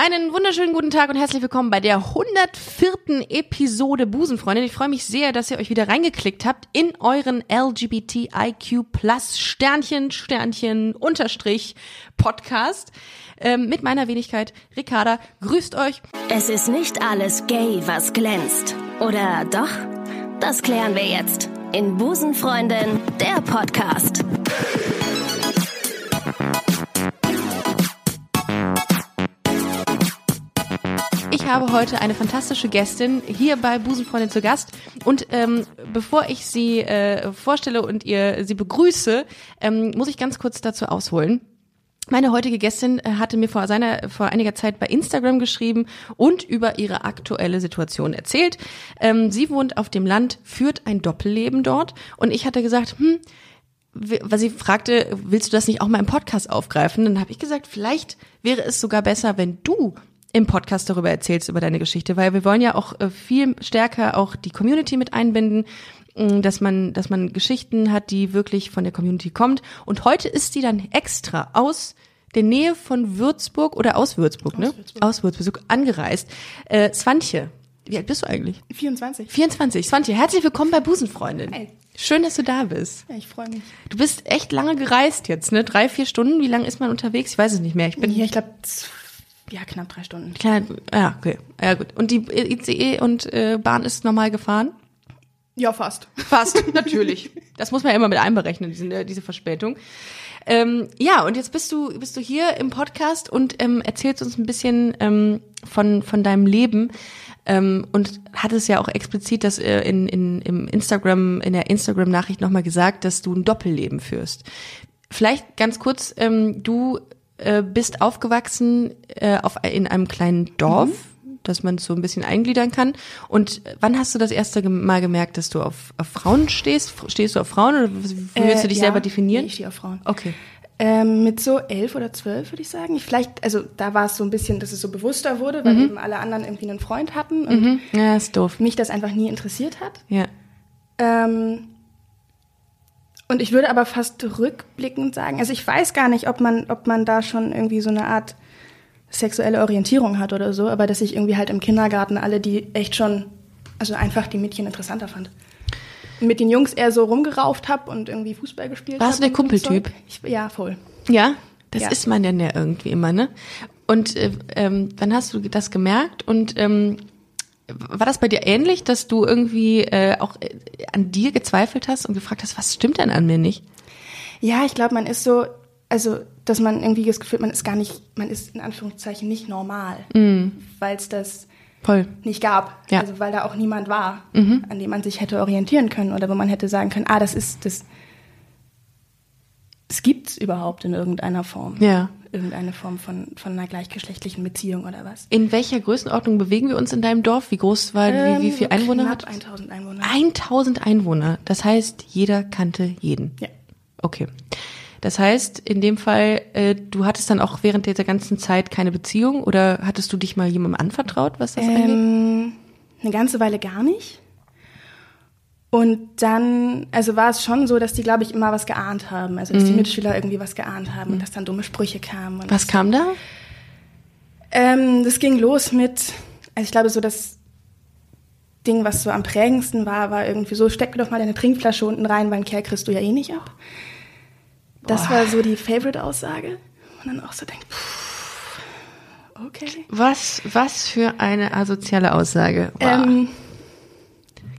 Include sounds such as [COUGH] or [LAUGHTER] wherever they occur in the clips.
Einen wunderschönen guten Tag und herzlich willkommen bei der 104. Episode Busenfreundin. Ich freue mich sehr, dass ihr euch wieder reingeklickt habt in euren LGBTIQ Plus Sternchen, Sternchen, Unterstrich Podcast ähm, mit meiner Wenigkeit Ricarda. Grüßt euch. Es ist nicht alles gay, was glänzt. Oder doch? Das klären wir jetzt in Busenfreundin, der Podcast. Habe heute eine fantastische Gästin hier bei Busenfreundin zu Gast. Und ähm, bevor ich sie äh, vorstelle und ihr sie begrüße, ähm, muss ich ganz kurz dazu ausholen. Meine heutige Gästin äh, hatte mir vor seiner vor einiger Zeit bei Instagram geschrieben und über ihre aktuelle Situation erzählt. Ähm, sie wohnt auf dem Land, führt ein Doppelleben dort und ich hatte gesagt, hm, weil sie fragte, willst du das nicht auch mal im Podcast aufgreifen? Dann habe ich gesagt, vielleicht wäre es sogar besser, wenn du im Podcast darüber erzählst, über deine Geschichte, weil wir wollen ja auch äh, viel stärker auch die Community mit einbinden, mh, dass man, dass man Geschichten hat, die wirklich von der Community kommt. Und heute ist sie dann extra aus der Nähe von Würzburg oder aus Würzburg, ne? Würzburg. Aus Würzburg angereist. Äh, Swantje, wie alt bist du eigentlich? 24. 24. Swantje, herzlich willkommen bei Busenfreundin. Hey. Schön, dass du da bist. Ja, ich freue mich. Du bist echt lange gereist jetzt, ne? Drei, vier Stunden. Wie lange ist man unterwegs? Ich weiß es nicht mehr. Ich bin Hier, ich glaube, ja, knapp drei Stunden. Kleiner, ja, okay. Ja, gut. Und die ICE und äh, Bahn ist normal gefahren? Ja, fast. Fast, [LAUGHS] natürlich. Das muss man ja immer mit einberechnen, diese, diese Verspätung. Ähm, ja, und jetzt bist du, bist du hier im Podcast und ähm, erzählst uns ein bisschen ähm, von, von deinem Leben ähm, und hattest ja auch explizit das äh, in, in, im Instagram, in der Instagram-Nachricht nochmal gesagt, dass du ein Doppelleben führst. Vielleicht ganz kurz, ähm, du äh, bist aufgewachsen äh, auf, in einem kleinen Dorf, dass man es so ein bisschen eingliedern kann. Und wann hast du das erste Mal gemerkt, dass du auf, auf Frauen stehst? Stehst du auf Frauen oder wie willst du dich Äh, ja, selber definieren? nee, Ich stehe auf Frauen. okay. Ähm, mit so elf oder zwölf, würde ich sagen. Ich vielleicht, also da war es so ein bisschen, dass es so bewusster wurde, weil eben alle anderen irgendwie einen Freund hatten und Mhm. Ja, ist doof. mich das einfach nie interessiert hat. Ja. Ähm, und ich würde aber fast rückblickend sagen, also ich weiß gar nicht, ob man, ob man da schon irgendwie so eine Art sexuelle Orientierung hat oder so, aber dass ich irgendwie halt im Kindergarten alle, die echt schon, also einfach die Mädchen interessanter fand. Mit den Jungs eher so rumgerauft hab und irgendwie Fußball gespielt Warst hab du der Kumpeltyp? Ich, ja, voll. Ja, das Ja. ist man denn ja irgendwie immer, ne? Und äh, ähm, wann hast du das gemerkt? Und ähm, war das bei dir ähnlich, dass du irgendwie äh, auch äh, an dir gezweifelt hast und gefragt hast, was stimmt denn an mir nicht? Ja, ich glaube, man ist so, also, dass man irgendwie das Gefühl, hat, man ist gar nicht, man ist in Anführungszeichen nicht normal, weil es das Voll. nicht gab. Ja. Also weil da auch niemand war, an dem man sich hätte orientieren können oder wo man hätte sagen können, ah, das ist das. Das gibt's überhaupt in irgendeiner Form. Ja. Irgendeine Form von, von einer gleichgeschlechtlichen Beziehung oder was. In welcher Größenordnung bewegen wir uns in deinem Dorf? Wie groß war, wie, wie Ähm, viel so Einwohner knapp hat? 1000 Einwohner. 1000 Einwohner. Das heißt, jeder kannte jeden. Ja. Okay. Das heißt, in dem Fall, äh, du hattest dann auch während dieser ganzen Zeit keine Beziehung oder hattest du dich mal jemandem anvertraut, was das angeht? Ähm, eine ganze Weile gar nicht. Und dann, also war es schon so, dass die, glaube ich, immer was geahnt haben. Also dass die Mitschüler irgendwie was geahnt haben und dass dann dumme Sprüche kamen. Mhm. Was kam da? Ähm, das ging los mit, also ich glaube, so das Ding, was so am prägendsten war, war irgendwie so, steck mir doch mal deine Trinkflasche unten rein, weil einen Kerl kriegst du ja eh nicht ab. Das war so die Favorite-Aussage. Und dann auch so denkt, pff, okay. Was, was für eine asoziale Aussage. Wow. Ähm,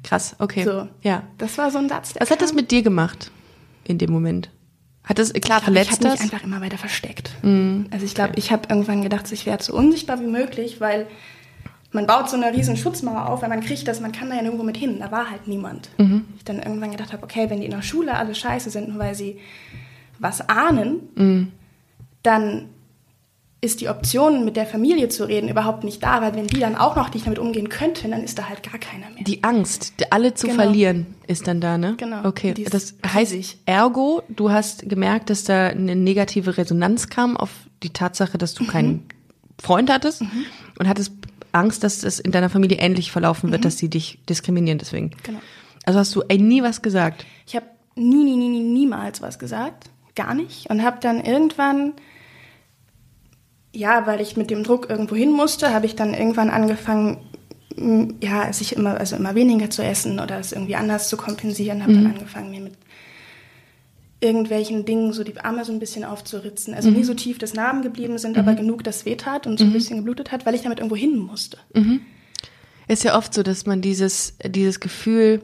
Krass, okay. so. Ja. Das war so ein Satz. Was hat das mit dir gemacht in dem Moment? Hat das, klar, Ich glaub, verletzt ich habe mich einfach immer weiter versteckt. Also ich glaube, ich habe irgendwann gedacht, ich werde so unsichtbar wie möglich, weil man baut so eine riesen Schutzmauer auf, weil man kriegt das, man kann da ja nirgendwo mit hin. Da war halt niemand. Mhm. Ich dann irgendwann gedacht habe, okay, wenn die in der Schule alle scheiße sind, nur weil sie was ahnen, Mhm. dann ist die Option, mit der Familie zu reden, überhaupt nicht da, weil wenn die dann auch noch nicht damit umgehen könnten, dann ist da halt gar keiner mehr. Die Angst, alle zu Genau. verlieren, ist dann da, ne? Genau. Okay, das heißt, riesig. ergo, du hast gemerkt, dass da eine negative Resonanz kam auf die Tatsache, dass Mhm. du keinen Freund hattest und hattest Angst, dass es in deiner Familie ähnlich verlaufen wird, dass sie dich diskriminieren deswegen. Genau. Also hast du ey, nie was gesagt. Ich habe nie, nie, nie, nie, niemals was gesagt. Gar nicht. Und habe dann irgendwann ja, weil ich mit dem Druck irgendwo hin musste, habe ich dann irgendwann angefangen, ja, sich immer, also immer weniger zu essen oder es irgendwie anders zu kompensieren, habe dann angefangen, mir mit irgendwelchen Dingen so die Arme so ein bisschen aufzuritzen. Also nie so tief, dass Narben geblieben sind, aber genug, dass wehtat und so ein bisschen geblutet hat, weil ich damit irgendwo hin musste. Ist ja oft so, dass man dieses, dieses Gefühl,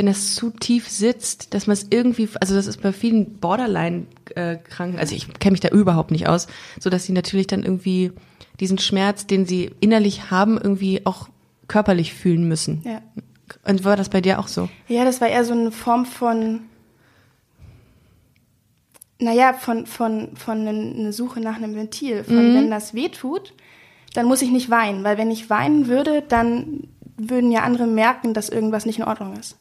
wenn das zu tief sitzt, dass man es irgendwie, also das ist bei vielen Borderline-Kranken, also ich kenne mich da überhaupt nicht aus, so dass sie natürlich dann irgendwie diesen Schmerz, den sie innerlich haben, irgendwie auch körperlich fühlen müssen. Ja. Und war das bei dir auch so? Ja, das war eher so eine Form von, naja, von, von, von einer Suche nach einem Ventil. Von, wenn das weh tut, dann muss ich nicht weinen. Weil wenn ich weinen würde, dann würden ja andere merken, dass irgendwas nicht in Ordnung ist.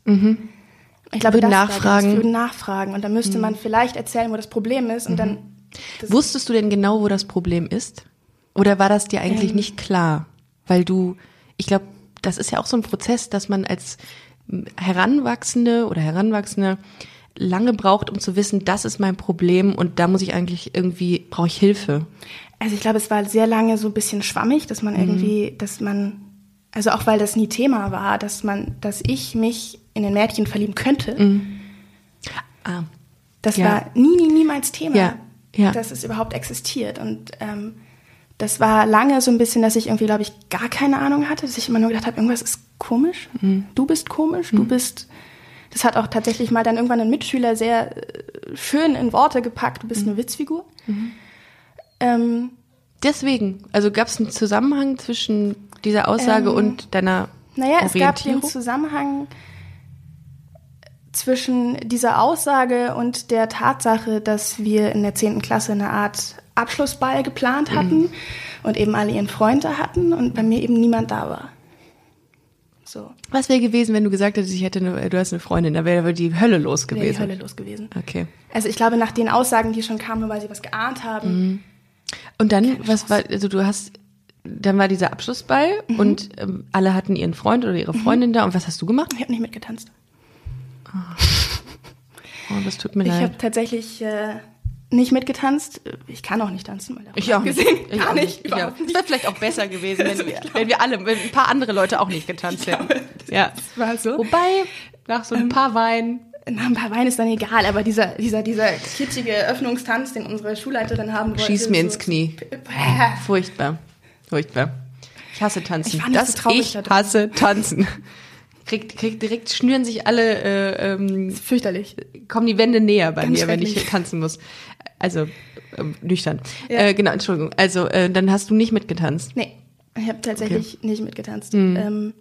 Ich glaube, Würden das nachfragen. Das, würden nachfragen. Und dann müsste man vielleicht erzählen, wo das Problem ist. Und dann, das, Wusstest du denn genau, wo das Problem ist? Oder war das dir eigentlich Ähm. nicht klar? Weil du, ich glaube, das ist ja auch so ein Prozess, dass man als Heranwachsende oder Heranwachsende lange braucht, um zu wissen, das ist mein Problem und da muss ich eigentlich irgendwie, brauche ich Hilfe. also ich glaube, es war sehr lange so ein bisschen schwammig, dass man irgendwie, dass man, also auch weil das nie Thema war, dass man, dass ich mich in ein Mädchen verlieben könnte. Ah, Das Ja. war nie, nie, niemals Thema, Ja, ja. dass es überhaupt existiert. Und ähm, das war lange so ein bisschen, dass ich irgendwie, glaube ich, gar keine Ahnung hatte, dass ich immer nur gedacht habe, irgendwas ist komisch. Mhm. Du bist komisch, du bist. Das hat auch tatsächlich mal dann irgendwann ein Mitschüler sehr äh, schön in Worte gepackt. Du bist Mhm. eine Witzfigur. Ähm, deswegen, also gab es einen Zusammenhang zwischen dieser Aussage Ähm, und deiner Naja, es gab den? Zusammenhang zwischen dieser Aussage und der Tatsache, dass wir in der 10. Klasse eine Art Abschlussball geplant hatten und eben alle ihren Freund da hatten und bei mir eben niemand da war. So, Was wäre gewesen, wenn du gesagt hättest, ich hätte eine, du hast eine Freundin, da wäre die Hölle los wäre die gewesen. Hölle los gewesen. Okay. Also ich glaube, nach den Aussagen, die schon kamen, nur weil sie was geahnt haben, Und dann, was war, also du hast, dann war dieser Abschlussball Mhm. und ähm, alle hatten ihren Freund oder ihre Freundin da. Und was hast du gemacht? ich habe nicht mitgetanzt. Oh, das tut mir Ich leid. habe tatsächlich äh, nicht mitgetanzt. Ich kann auch nicht tanzen. Davon Ich auch nicht. abgesehen. Ich Gar auch nicht. Ich auch. Überhaupt Es nicht. wäre vielleicht auch besser gewesen, wenn [LAUGHS] wir, wenn wir alle, wenn ein paar andere Leute auch nicht getanzt hätten. Ja. Das war so. Wobei, nach so ein paar Weinen. Na, ein paar Wein ist dann egal, aber dieser, dieser, dieser kitschige Eröffnungstanz, den unsere Schulleiterin haben wollte. Schieß mir so- ins Knie. Furchtbar. Furchtbar. Ich hasse tanzen. Ich war nicht das so traurig ich da hasse tanzen. Kriegt, kriegt direkt schnüren sich alle äh, ähm, Fürchterlich. kommen die Wände näher bei Ganz mir, wenn ich tanzen muss. Also ähm, nüchtern. Ja. Äh, genau, Entschuldigung. Also äh, dann hast du nicht mitgetanzt. Nee, ich habe tatsächlich nicht mitgetanzt. Ähm,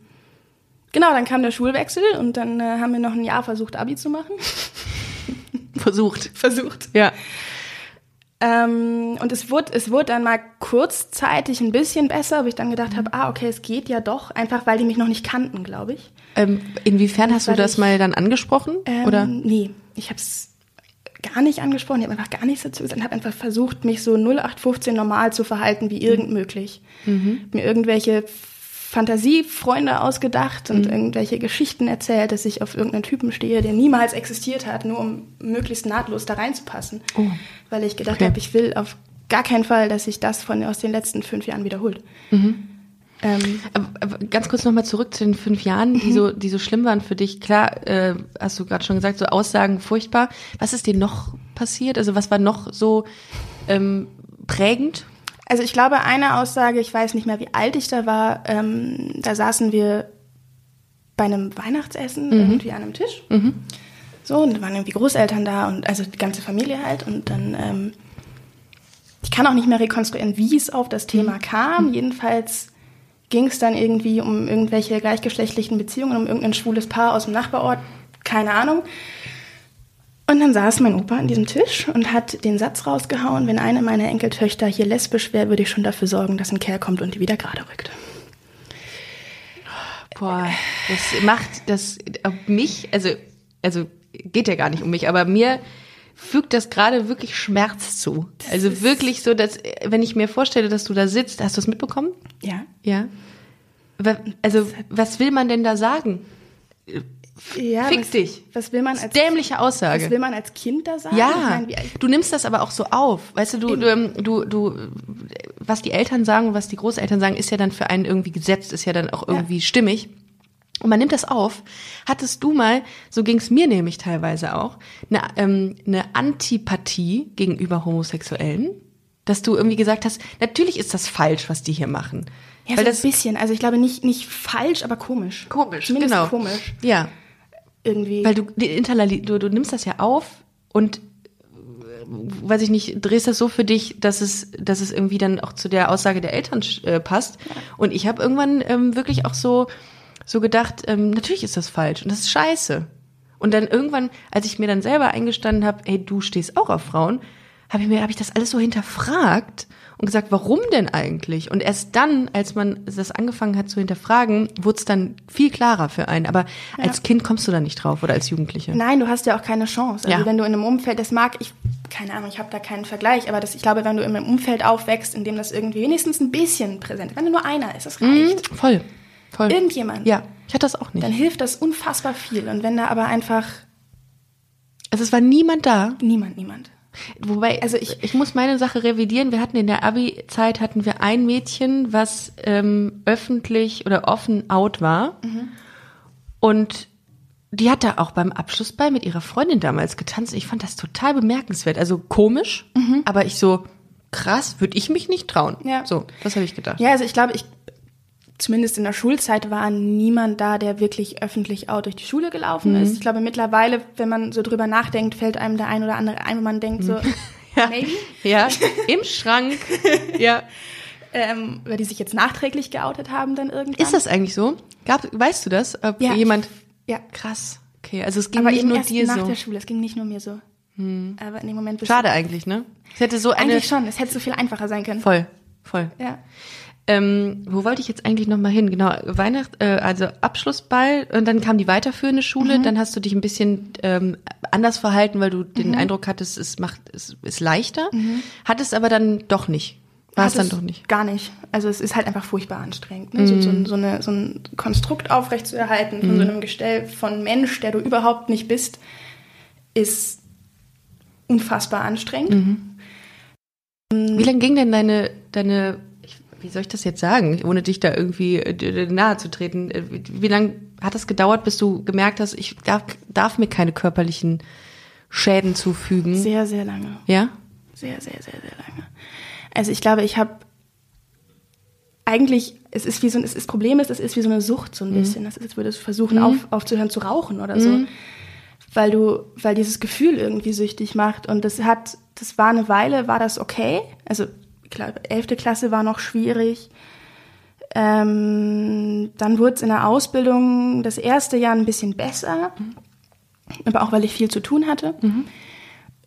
genau, dann kam der Schulwechsel und dann äh, haben wir noch ein Jahr versucht, Abi zu machen. [LAUGHS] Versucht. Versucht. Ja. Ähm, und es wurde, es wurde dann mal kurzzeitig ein bisschen besser, wo ich dann gedacht habe, ah, okay, es geht ja doch, einfach weil die mich noch nicht kannten, glaube ich. Ähm, inwiefern hast du das ich- mal dann angesprochen? Ähm, Oder? Nee, ich habe es gar nicht angesprochen. Ich habe einfach gar nichts dazu gesagt. Ich habe einfach versucht, mich so 0815 normal zu verhalten, wie irgend möglich. Mir irgendwelche Fantasiefreunde ausgedacht und irgendwelche Geschichten erzählt, dass ich auf irgendeinen Typen stehe, der niemals existiert hat, nur um möglichst nahtlos da reinzupassen. Oh. Weil ich gedacht Okay. habe, ich will auf gar keinen Fall, dass sich das von aus den letzten fünf Jahren wiederholt. Ähm, Aber, aber ganz kurz nochmal zurück zu den fünf Jahren, die so, die so schlimm waren für dich. Klar, äh, hast du gerade schon gesagt, so Aussagen furchtbar. Was ist dir noch passiert? Also was war noch so ähm, prägend? Also ich glaube, eine Aussage, ich weiß nicht mehr, wie alt ich da war, ähm, da saßen wir bei einem Weihnachtsessen irgendwie an einem Tisch. So, und da waren irgendwie Großeltern da und also die ganze Familie halt. Und dann, ähm, ich kann auch nicht mehr rekonstruieren, wie es auf das Thema kam. Jedenfalls ging es dann irgendwie um irgendwelche gleichgeschlechtlichen Beziehungen, um irgendein schwules Paar aus dem Nachbarort, keine Ahnung. Und dann saß mein Opa an diesem Tisch und hat den Satz rausgehauen, wenn eine meiner Enkeltöchter hier lesbisch wäre, würde ich schon dafür sorgen, dass ein Kerl kommt und die wieder gerade rückt. Boah, das macht das auf mich, also, also geht ja gar nicht um mich, aber mir fügt das gerade wirklich Schmerz zu. also wirklich so, dass, wenn ich mir vorstelle, dass du da sitzt, hast du es mitbekommen? Ja. Ja. Also, was will man denn da sagen? Ja, Fick was, dich. Was will man als Dämliche Aussage. Was will man als Kind da sagen? Ja, meine, du nimmst das aber auch so auf. Weißt du, du, du, ähm, du, du, was die Eltern sagen, was die Großeltern sagen, ist ja dann für einen irgendwie gesetzt, ist ja dann auch irgendwie stimmig. Und man nimmt das auf. Hattest du mal, so ging es mir nämlich teilweise auch, eine, ähm, eine Antipathie gegenüber Homosexuellen? Dass du irgendwie gesagt hast, natürlich ist das falsch, was die hier machen. ja, Weil so das ein bisschen. Also ich glaube nicht, nicht falsch, aber komisch. komisch, Zumindest genau. komisch. Ja, Irgendwie. Weil du, du, du nimmst das ja auf und äh, weiß ich nicht, drehst das so für dich, dass es, dass es irgendwie dann auch zu der Aussage der Eltern äh, passt. Und ich habe irgendwann ähm, wirklich auch so, so gedacht, ähm, natürlich ist das falsch und das ist scheiße. Und dann irgendwann, als ich mir dann selber eingestanden habe, hey, du stehst auch auf Frauen, habe ich mir, habe ich das alles so hinterfragt und gesagt, warum denn eigentlich? Und erst dann, als man das angefangen hat zu hinterfragen, wurde es dann viel klarer für einen. Aber als Kind kommst du da nicht drauf oder als Jugendliche. Nein, du hast ja auch keine Chance. Also Ja. wenn du in einem Umfeld, das mag ich, keine Ahnung, ich habe da keinen Vergleich, aber das, ich glaube, wenn du in einem Umfeld aufwächst, in dem das irgendwie wenigstens ein bisschen präsent ist, wenn du nur einer ist, das reicht. Mhm, voll, voll. Irgendjemand. Ja, ich hatte das auch nicht. Dann hilft das unfassbar viel. Und wenn da aber einfach also es war niemand da. niemand, niemand. Wobei, also ich, ich muss meine Sache revidieren. Wir hatten in der Abi-Zeit hatten wir ein Mädchen, was ähm, öffentlich oder offen out war. Und die hat da auch beim Abschlussball mit ihrer Freundin damals getanzt. Ich fand das total bemerkenswert. Also komisch, aber ich so, krass, würde ich mich nicht trauen. Ja. So, das habe ich gedacht. Ja, also ich glaube, ich zumindest in der Schulzeit war niemand da, der wirklich öffentlich out durch die Schule gelaufen Mhm. ist. Ich glaube, mittlerweile, wenn man so drüber nachdenkt, fällt einem der ein oder andere ein, wo man denkt so, Mhm. [LAUGHS] Ja. maybe, Ja, [LAUGHS] im Schrank. Ja. ähm, weil die sich jetzt nachträglich geoutet haben dann irgendwann. Ist das eigentlich so? Gab, weißt du das? Ob Ja. jemand. Ja. Krass. Okay, also es ging Aber nicht nur erst dir nach so. Hm. der Schule. Es ging nicht nur mir so. Aber in dem Moment Schade eigentlich, ne? Es hätte so eine. eigentlich schon. Es hätte so viel einfacher sein können. Voll, voll. Ja. Ähm, wo wollte ich jetzt eigentlich noch mal hin? Genau, Weihnacht, äh, also Abschlussball und dann kam die weiterführende Schule. Dann hast du dich ein bisschen ähm, anders verhalten, weil du den Eindruck hattest, es macht, es ist leichter. Hattest aber dann doch nicht. War es dann doch nicht. Gar nicht. Also es ist halt einfach furchtbar anstrengend. Ne? So, so, Mhm. ein- so, eine, so ein Konstrukt aufrechtzuerhalten von so einem Gestell von Mensch, der du überhaupt nicht bist, ist unfassbar anstrengend. Mhm. Wie lange ging denn deine, deine, wie soll ich das jetzt sagen, ohne dich da irgendwie äh, nahe zu treten? Äh, Wie, lange hat es gedauert, bis du gemerkt hast, ich darf, darf mir keine körperlichen Schäden zufügen? Sehr, sehr lange. ja? Sehr, sehr, sehr, sehr lange. Also ich glaube, ich habe eigentlich, es ist wie so ein, es ist, das Problem ist, es ist wie so eine Sucht so ein bisschen. Das ist, als würdest du versuchen, auf, aufzuhören zu rauchen oder so. Weil du, weil dieses Gefühl irgendwie süchtig macht. Und das hat, das war eine Weile, war das okay. Also, ich glaube, elfte Klasse war noch schwierig. Ähm, dann wurde es in der Ausbildung das erste Jahr ein bisschen besser. Aber auch, weil ich viel zu tun hatte.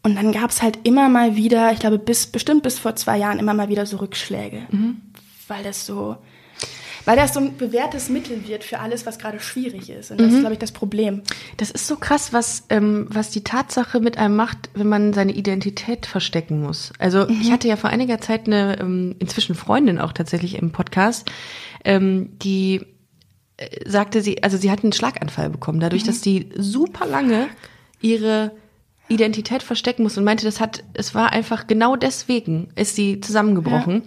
Und dann gab es halt immer mal wieder, ich glaube, bis bestimmt bis vor zwei Jahren immer mal wieder so Rückschläge. Weil das so, weil das so ein bewährtes Mittel wird für alles, was gerade schwierig ist. Und das ist, glaube ich, das Problem. Das ist so krass, was, ähm, was die Tatsache mit einem macht, wenn man seine Identität verstecken muss. Also ich hatte ja vor einiger Zeit eine ähm, inzwischen Freundin auch tatsächlich im Podcast, ähm, die äh, sagte sie, also sie hat einen Schlaganfall bekommen, dadurch, dass die super lange ihre Identität verstecken muss und meinte, das hat, es war einfach genau deswegen ist sie zusammengebrochen.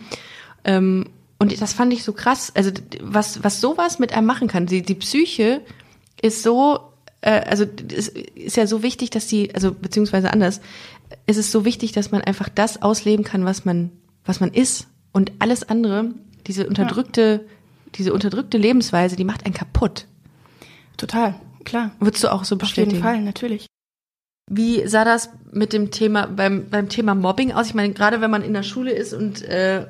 Ähm, und das fand ich so krass. Also was, was sowas mit einem machen kann. Die, die Psyche ist so, äh, also es ist ja so wichtig, dass die, also beziehungsweise anders, es ist so wichtig, dass man einfach das ausleben kann, was man, was man ist. Und alles andere, diese unterdrückte, diese unterdrückte Lebensweise, die macht einen kaputt. Total, klar. Würdest du auch so Auf bestätigen? jeden Fall, natürlich. Wie sah das mit dem Thema beim beim Thema Mobbing aus? Ich meine, gerade wenn man in der Schule ist und äh,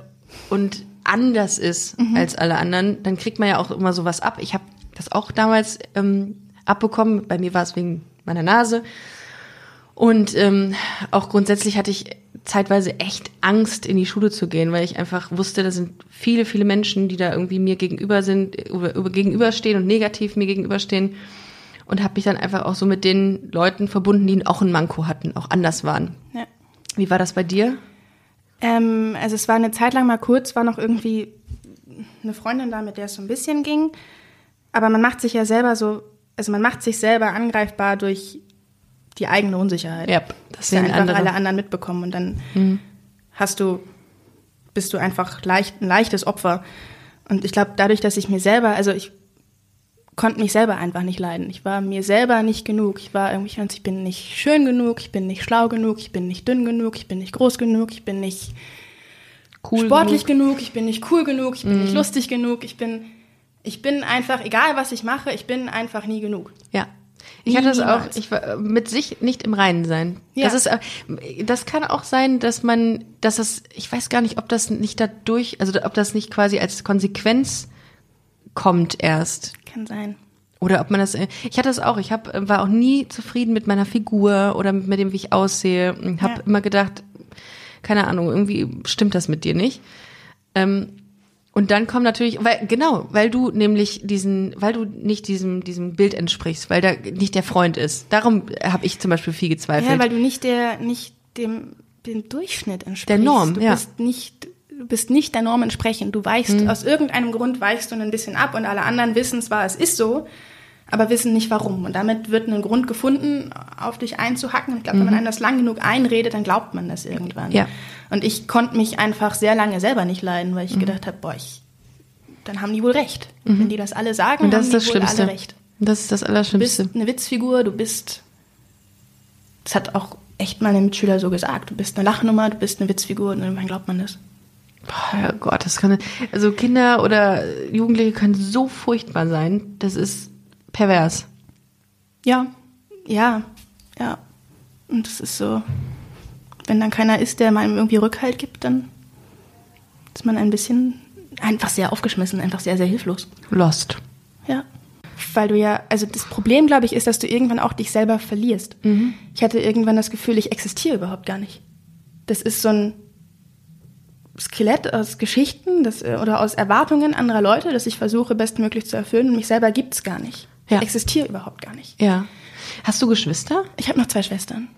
und anders ist als alle anderen, dann kriegt man ja auch immer sowas ab. Ich habe das auch damals ähm, abbekommen. Bei mir war es wegen meiner Nase. Und ähm, auch grundsätzlich hatte ich zeitweise echt Angst, in die Schule zu gehen, weil ich einfach wusste, da sind viele, viele Menschen, die da irgendwie mir gegenüber sind, über, über gegenüberstehen und negativ mir gegenüberstehen. Und habe mich dann einfach auch so mit den Leuten verbunden, die auch ein Manko hatten, auch anders waren. Ja. Wie war das bei dir? Ähm, also es war eine Zeit lang mal kurz, war noch irgendwie eine Freundin da, mit der es so ein bisschen ging. Aber man macht sich ja selber so also man macht sich selber angreifbar durch die eigene Unsicherheit. Ja, das sehen einfach andere. alle anderen mitbekommen und dann hast du, bist du einfach leicht, ein leichtes Opfer. Und ich glaube, dadurch, dass ich mir selber, also ich konnte mich selber einfach nicht leiden. Ich war mir selber nicht genug. Ich war irgendwie, ich bin nicht schön genug, ich bin nicht schlau genug, ich bin nicht dünn genug, ich bin nicht groß genug, ich bin nicht Cool sportlich genug. genug. ich bin nicht cool genug, ich bin nicht lustig genug, ich bin, ich bin einfach, egal was ich mache, ich bin einfach nie genug. Ja. Ich hatte das auch, ich war äh, mit sich nicht im Reinen sein. Ja. Das ist, äh, das kann auch sein, dass man, dass das, ich weiß gar nicht, ob das nicht dadurch, also ob das nicht quasi als Konsequenz kommt erst. Kann sein. Oder ob man das, ich hatte das auch, ich hab, war auch nie zufrieden mit meiner Figur oder mit dem, wie ich aussehe. Und habe Ja. immer gedacht, keine Ahnung, irgendwie stimmt das mit dir nicht. Ähm, und dann kommt natürlich, weil genau, weil du nämlich diesen, weil du nicht diesem diesem Bild entsprichst, weil da nicht der Freund ist. Darum habe ich zum Beispiel viel gezweifelt. Ja, weil du nicht der, nicht dem, dem Durchschnitt entsprichst. Der Norm, du ja. bist nicht, du bist nicht der Norm entsprechend. Du weichst, Mhm. aus irgendeinem Grund weichst du ein bisschen ab und alle anderen wissen zwar, es ist so, aber wissen nicht warum. Und damit wird ein Grund gefunden, auf dich einzuhacken. Ich glaube, wenn man einem das lang genug einredet, dann glaubt man das irgendwann. Mhm. Ja. Und ich konnte mich einfach sehr lange selber nicht leiden, weil ich Mhm. gedacht habe, boah, ich, dann haben die wohl recht. Wenn die das alle sagen, und das haben ist die das wohl Schlimmste. alle recht. Das ist das Du Allerschlimmste. bist eine Witzfigur, du bist. Das hat auch echt meine Mitschüler so gesagt. Du bist eine Lachnummer, du bist eine Witzfigur und irgendwann glaubt man das. Boah, Gott, das kann, also Kinder oder Jugendliche können so furchtbar sein. Das ist pervers. Ja, ja, ja. Und das ist so, wenn dann keiner ist, der einem irgendwie Rückhalt gibt, dann ist man ein bisschen einfach sehr aufgeschmissen, einfach sehr, sehr hilflos. Lost. Ja. Weil du ja, also das Problem, glaube ich, ist, dass du irgendwann auch dich selber verlierst. Ich hatte irgendwann das Gefühl, ich existiere überhaupt gar nicht. Das ist so ein Skelett aus Geschichten das, äh, oder aus Erwartungen anderer Leute, das ich versuche, bestmöglich zu erfüllen. Und mich selber gibt's gar nicht. Ja. Ich existiere überhaupt gar nicht. Ja. Hast du Geschwister? Ich habe noch zwei Schwestern.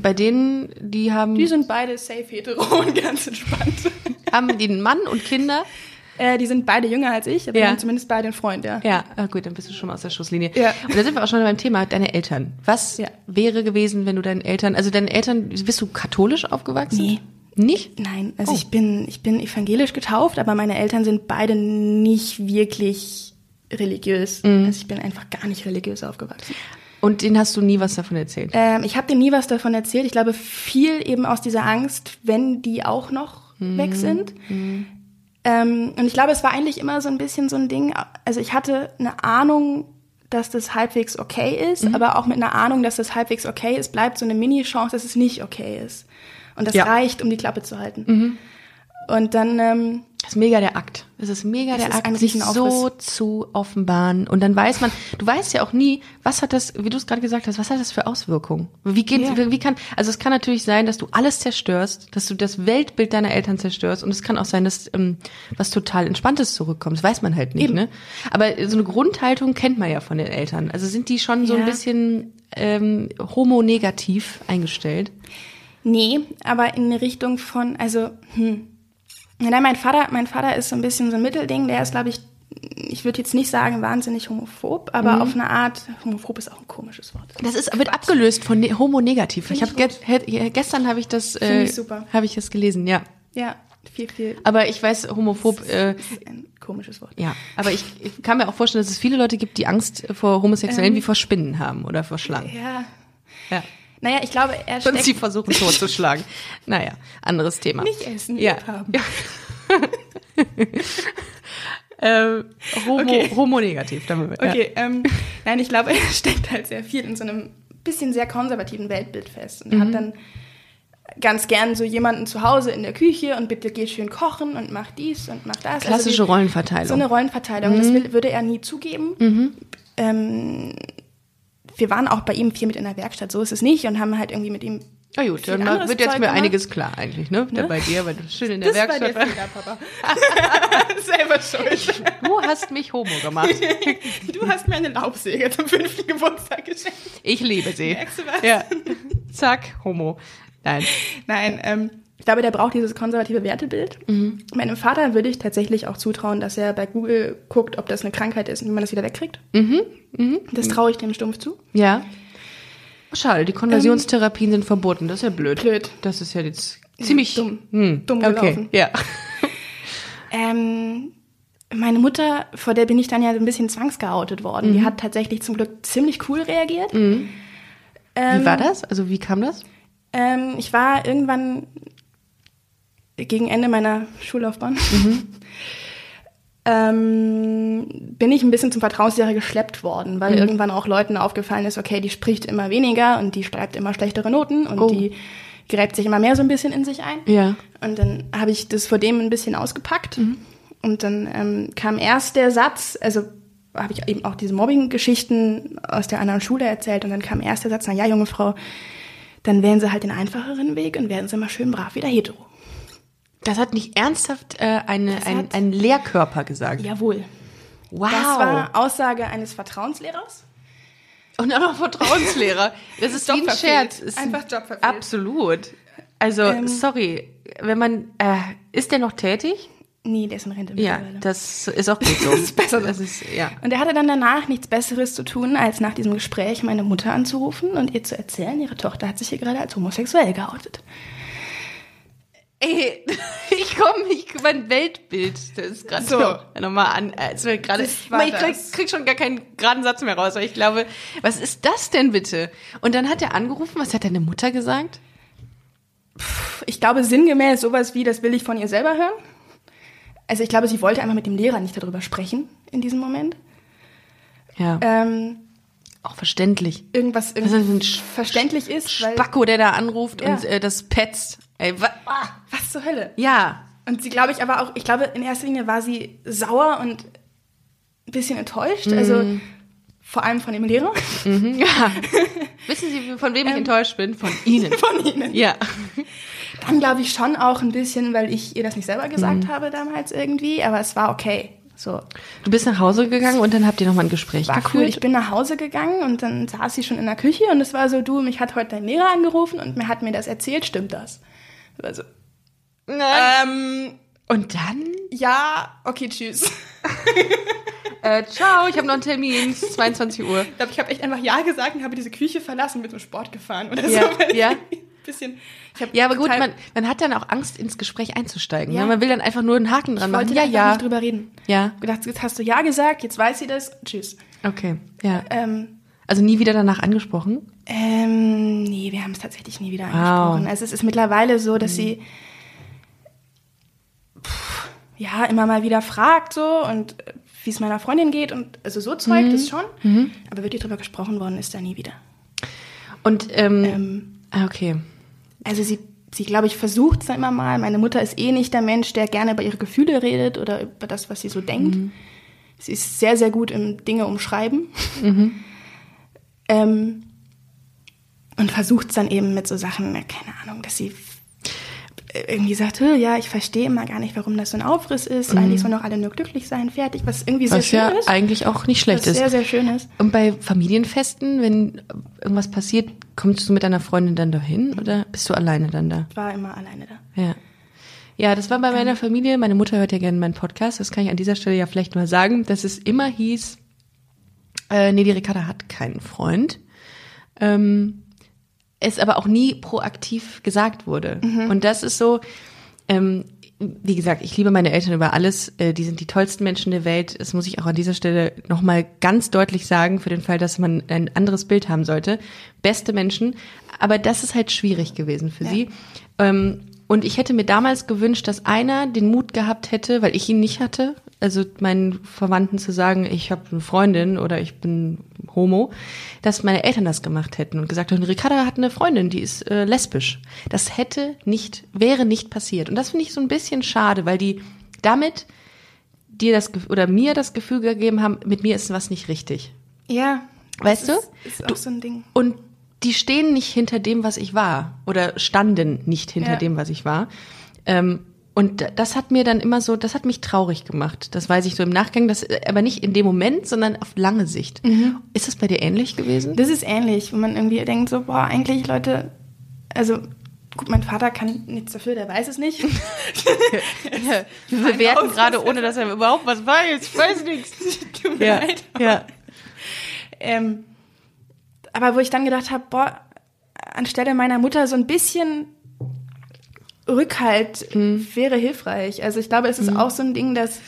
Bei denen, die haben, Die sind beide safe hetero und ganz entspannt. [LAUGHS] haben die einen Mann und Kinder? äh, die sind beide jünger als ich, aber Ja. zumindest beide einen Freund, ja. Ja, ah, gut, dann bist du schon mal aus der Schusslinie. Ja. Und da sind wir auch schon beim Thema, deine Eltern. Was Ja. wäre gewesen, wenn du deinen Eltern, also deine Eltern, bist du katholisch aufgewachsen? Nee. Nicht? Nein, also Oh. ich bin ich bin evangelisch getauft, aber meine Eltern sind beide nicht wirklich religiös. Mhm. Also ich bin einfach gar nicht religiös aufgewachsen. Und denen hast du nie was davon erzählt? Ähm, ich habe denen nie was davon erzählt. Ich glaube viel eben aus dieser Angst, wenn die auch noch Mhm. weg sind. Ähm, und ich glaube, es war eigentlich immer so ein bisschen so ein Ding. Also ich hatte eine Ahnung, dass das halbwegs okay ist, Mhm. aber auch mit einer Ahnung, dass das halbwegs okay ist, bleibt so eine Mini-Chance, dass es nicht okay ist. Und das Ja. Mhm. reicht, um die Klappe zu halten. Und dann ähm, Das ist mega der Akt. Es ist mega der ist Akt, ein sich so zu offenbaren. Und dann weiß man, du weißt ja auch nie, was hat das, wie du es gerade gesagt hast, was hat das für Auswirkungen? Wie geht, Ja. wie, wie kann, also es kann natürlich sein, dass du alles zerstörst, dass du das Weltbild deiner Eltern zerstörst. Und es kann auch sein, dass ähm, was total Entspanntes zurückkommt. Das weiß man halt nicht, Eben. ne? Aber so eine Grundhaltung kennt man ja von den Eltern. Also sind die schon so ein Ja. bisschen ähm, homo-negativ eingestellt? Nee, aber in eine Richtung von, also, hm. Nein, mein Vater, mein Vater ist so ein bisschen so ein Mittelding, der ist, glaube ich, ich würde jetzt nicht sagen wahnsinnig homophob, aber Mhm. auf eine Art, homophob ist auch ein komisches Wort. Das ist, wird abgelöst von ne homo-negativ. Ich habe ge gestern habe ich das, äh, habe ich das gelesen, ja. Ja, viel, viel. Aber ich weiß, homophob, äh, Das ist ein komisches Wort. ja. Aber ich, ich kann mir auch vorstellen, dass es viele Leute gibt, die Angst vor Homosexuellen Ähm. wie vor Spinnen haben oder vor Schlangen. Ja. Ja. Naja, ich glaube, er Und steckt sie versuchen totzuschlagen. [LAUGHS] naja, anderes Thema. nicht essen, Ja. haben. [LAUGHS] äh, homo, Okay. homo-negativ. damit- ja. Okay, ähm, nein, ich glaube, [LAUGHS] er steckt halt sehr viel in so einem bisschen sehr konservativen Weltbild fest und Mhm. hat dann ganz gern so jemanden zu Hause in der Küche und bitte geh schön kochen und mach dies und mach das. Klassische also die, Rollenverteilung. So eine Rollenverteilung, Mhm. das will, würde er nie zugeben. Ähm, wir waren auch bei ihm viel mit in der Werkstatt, so ist es nicht und haben halt irgendwie mit ihm Na gut, dann wird jetzt Zeug mir gemacht. einiges klar eigentlich, ne? Da bei dir, weil du schön in der Das Werkstatt Papa. [LAUGHS] Selber schuld. Du hast mich homo gemacht. [LAUGHS] Du hast mir eine Laubsäge zum fünften Geburtstag geschenkt. Ich liebe sie. Merkst du was? Ja. Zack, homo. Nein. Nein, ähm, Ich glaube, der braucht dieses konservative Wertebild. Meinem Vater würde ich tatsächlich auch zutrauen, dass er bei Google guckt, ob das eine Krankheit ist und wie man das wieder wegkriegt. Das traue ich dem stumpf zu. Ja. Schade, die Konversionstherapien sind verboten. Das ist ja blöd. Blöd. Das ist ja jetzt ziemlich dumm. Hm. Dumm okay. gelaufen. Ja. [LAUGHS] Ähm, meine Mutter, vor der bin ich dann ja ein bisschen zwangsgeoutet worden. Mhm. Die hat tatsächlich zum Glück ziemlich cool reagiert. wie Ähm, war das? Also wie kam das? Ähm, ich war irgendwann gegen Ende meiner Schullaufbahn. [LAUGHS] ähm, bin ich ein bisschen zum Vertrauenslehrer geschleppt worden, weil irgendwann auch Leuten aufgefallen ist, okay, die spricht immer weniger und die schreibt immer schlechtere Noten und Oh. die gräbt sich immer mehr so ein bisschen in sich ein. Ja. Und dann habe ich das vor dem ein bisschen ausgepackt. Und dann ähm, kam erst der Satz, also habe ich eben auch diese Mobbing-Geschichten aus der anderen Schule erzählt. Und dann kam erst der Satz, na ja, junge Frau, dann wählen Sie halt den einfacheren Weg und werden Sie mal schön brav wieder hetero. Das hat nicht ernsthaft äh, eine, ein, hat- ein Lehrkörper gesagt. Jawohl. Wow. Das war Aussage eines Vertrauenslehrers. Und auch noch Vertrauenslehrer. [LAUGHS] Das ist Job wie ein verfehlt. Scherz. Ist Einfach Job verfehlt. Absolut. Also, Ähm. sorry, wenn man, äh, ist der noch tätig? Nee, der ist in Rente Ja, das ist auch gut so. [LAUGHS] Das ist besser so. Das ist, ja. Und er hatte dann danach nichts Besseres zu tun, als nach diesem Gespräch meine Mutter anzurufen und ihr zu erzählen, ihre Tochter hat sich hier gerade als homosexuell geoutet. Ey, [LAUGHS] ich komme, ich, mein Weltbild, das ist gerade So. so. nochmal an, äh, es wird gerade, Das war ich krieg, krieg schon gar keinen geraden Satz mehr raus, weil ich glaube, was ist das denn bitte? Und dann hat er angerufen, was hat deine Mutter gesagt? Ich glaube sinngemäß sowas wie, das will ich von ihr selber hören. Also ich glaube, sie wollte einfach mit dem Lehrer nicht darüber sprechen in diesem Moment. Ja, Ähm, auch verständlich. irgendwas Sch- verständlich ist, Spacko, der da anruft Ja. und äh, das petzt. Ey, wa ah, was zur Hölle. ja, Und sie glaube ich aber auch, ich glaube in erster Linie war sie sauer und ein bisschen enttäuscht, Mhm. also vor allem von dem Lehrer. ja. [LAUGHS] Wissen Sie, von wem ich enttäuscht bin? Von Ihnen. Ähm. [LAUGHS] Von ihnen. Ja. Dann glaube ich schon auch ein bisschen, weil ich ihr das nicht selber Mhm. gesagt habe damals irgendwie, aber es war okay. So, Du bist nach Hause gegangen und dann habt ihr nochmal ein Gespräch war geführt. cool. Ich bin nach Hause gegangen und dann saß sie schon in der Küche und es war so, du, mich hat heute dein Lehrer angerufen und mir hat mir das erzählt, stimmt das? Also, ähm, und dann? ja, okay, tschüss. [LAUGHS] Äh, ciao, ich habe noch einen Termin, es ist 22 Uhr. Ich glaube, ich habe echt einfach Ja gesagt und habe diese Küche verlassen und mit zum Sport gefahren oder Ja, so. ja. bisschen, Ja, aber gut, man, man hat dann auch Angst, ins Gespräch einzusteigen. Ja. Ne? Man will dann einfach nur einen Haken dran ich machen. wollte Ja, ja. nicht drüber reden. Ja, Gedacht, jetzt hast du Ja gesagt, jetzt weiß sie das, tschüss. okay. Ja. Ähm, Also nie wieder danach angesprochen? Ähm, nee, wir haben es tatsächlich nie wieder Wow. angesprochen. Also es ist mittlerweile so, dass sie pff, ja immer mal wieder fragt so und äh, wie es meiner Freundin geht und also so Zeug, das schon. Aber wirklich drüber gesprochen worden ist da nie wieder. Und, ähm, Ähm, ah, okay. also sie, sie glaube ich, versucht es dann immer mal. Meine Mutter ist eh nicht der Mensch, der gerne über ihre Gefühle redet oder über das, was sie so denkt. Sie ist sehr, sehr gut im Dinge umschreiben. Ähm, und versucht es dann eben mit so Sachen, keine Ahnung, dass sie irgendwie sagt, "Hö, ja, ich verstehe immer gar nicht, warum das so ein Aufriss ist. Eigentlich sollen doch alle nur glücklich sein, fertig, was irgendwie sehr Was schön ja ist. eigentlich auch nicht schlecht was ist. sehr, sehr schön ist. Und bei Familienfesten, wenn irgendwas passiert, kommst du mit deiner Freundin dann dahin oder bist du alleine dann da? Ich war immer alleine da. Ja. Ja, das war bei meiner Familie. Meine Mutter hört ja gerne meinen Podcast. Das kann ich an dieser Stelle ja vielleicht mal sagen, dass es immer hieß, äh, nee, die Ricarda hat keinen Freund. Ähm, es aber auch nie proaktiv gesagt wurde. Und das ist so, ähm, wie gesagt, ich liebe meine Eltern über alles. Äh, die sind die tollsten Menschen der Welt. Das muss ich auch an dieser Stelle nochmal ganz deutlich sagen, für den Fall, dass man ein anderes Bild haben sollte. Beste Menschen. Aber das ist halt schwierig gewesen für sie. Ähm, und ich hätte mir damals gewünscht, dass einer den Mut gehabt hätte, weil ich ihn nicht hatte, also meinen Verwandten zu sagen, ich habe eine Freundin oder ich bin homo, dass meine Eltern das gemacht hätten und gesagt hätten, Ricarda hat eine Freundin, die ist äh, lesbisch. Das hätte nicht, wäre nicht passiert. Und das finde ich so ein bisschen schade, weil die damit dir das oder mir das Gefühl gegeben haben, mit mir ist was nicht richtig. Ja. Weißt du? Ist, ist auch so ein Ding. Und die stehen nicht hinter dem, was ich war. Oder standen nicht hinter Ja. dem, was ich war. Ähm, und das hat mir dann immer so, das hat mich traurig gemacht. Das weiß ich so im Nachgang, das, äh, aber nicht in dem Moment, sondern auf lange Sicht. Ist das bei dir ähnlich gewesen? Das ist ähnlich, wo man irgendwie denkt so, boah, eigentlich Leute, also gut, mein Vater kann nichts dafür, der weiß es nicht. [LAUGHS] [LAUGHS] ja, wir bewerten gerade, ohne dass er überhaupt was weiß. Ich weiß nichts. [LAUGHS] Tut mir Ja, leid. ja. Ähm, aber wo ich dann gedacht habe, boah, anstelle meiner Mutter so ein bisschen Rückhalt Mhm. wäre hilfreich. Also ich glaube, es ist auch so ein Ding, dass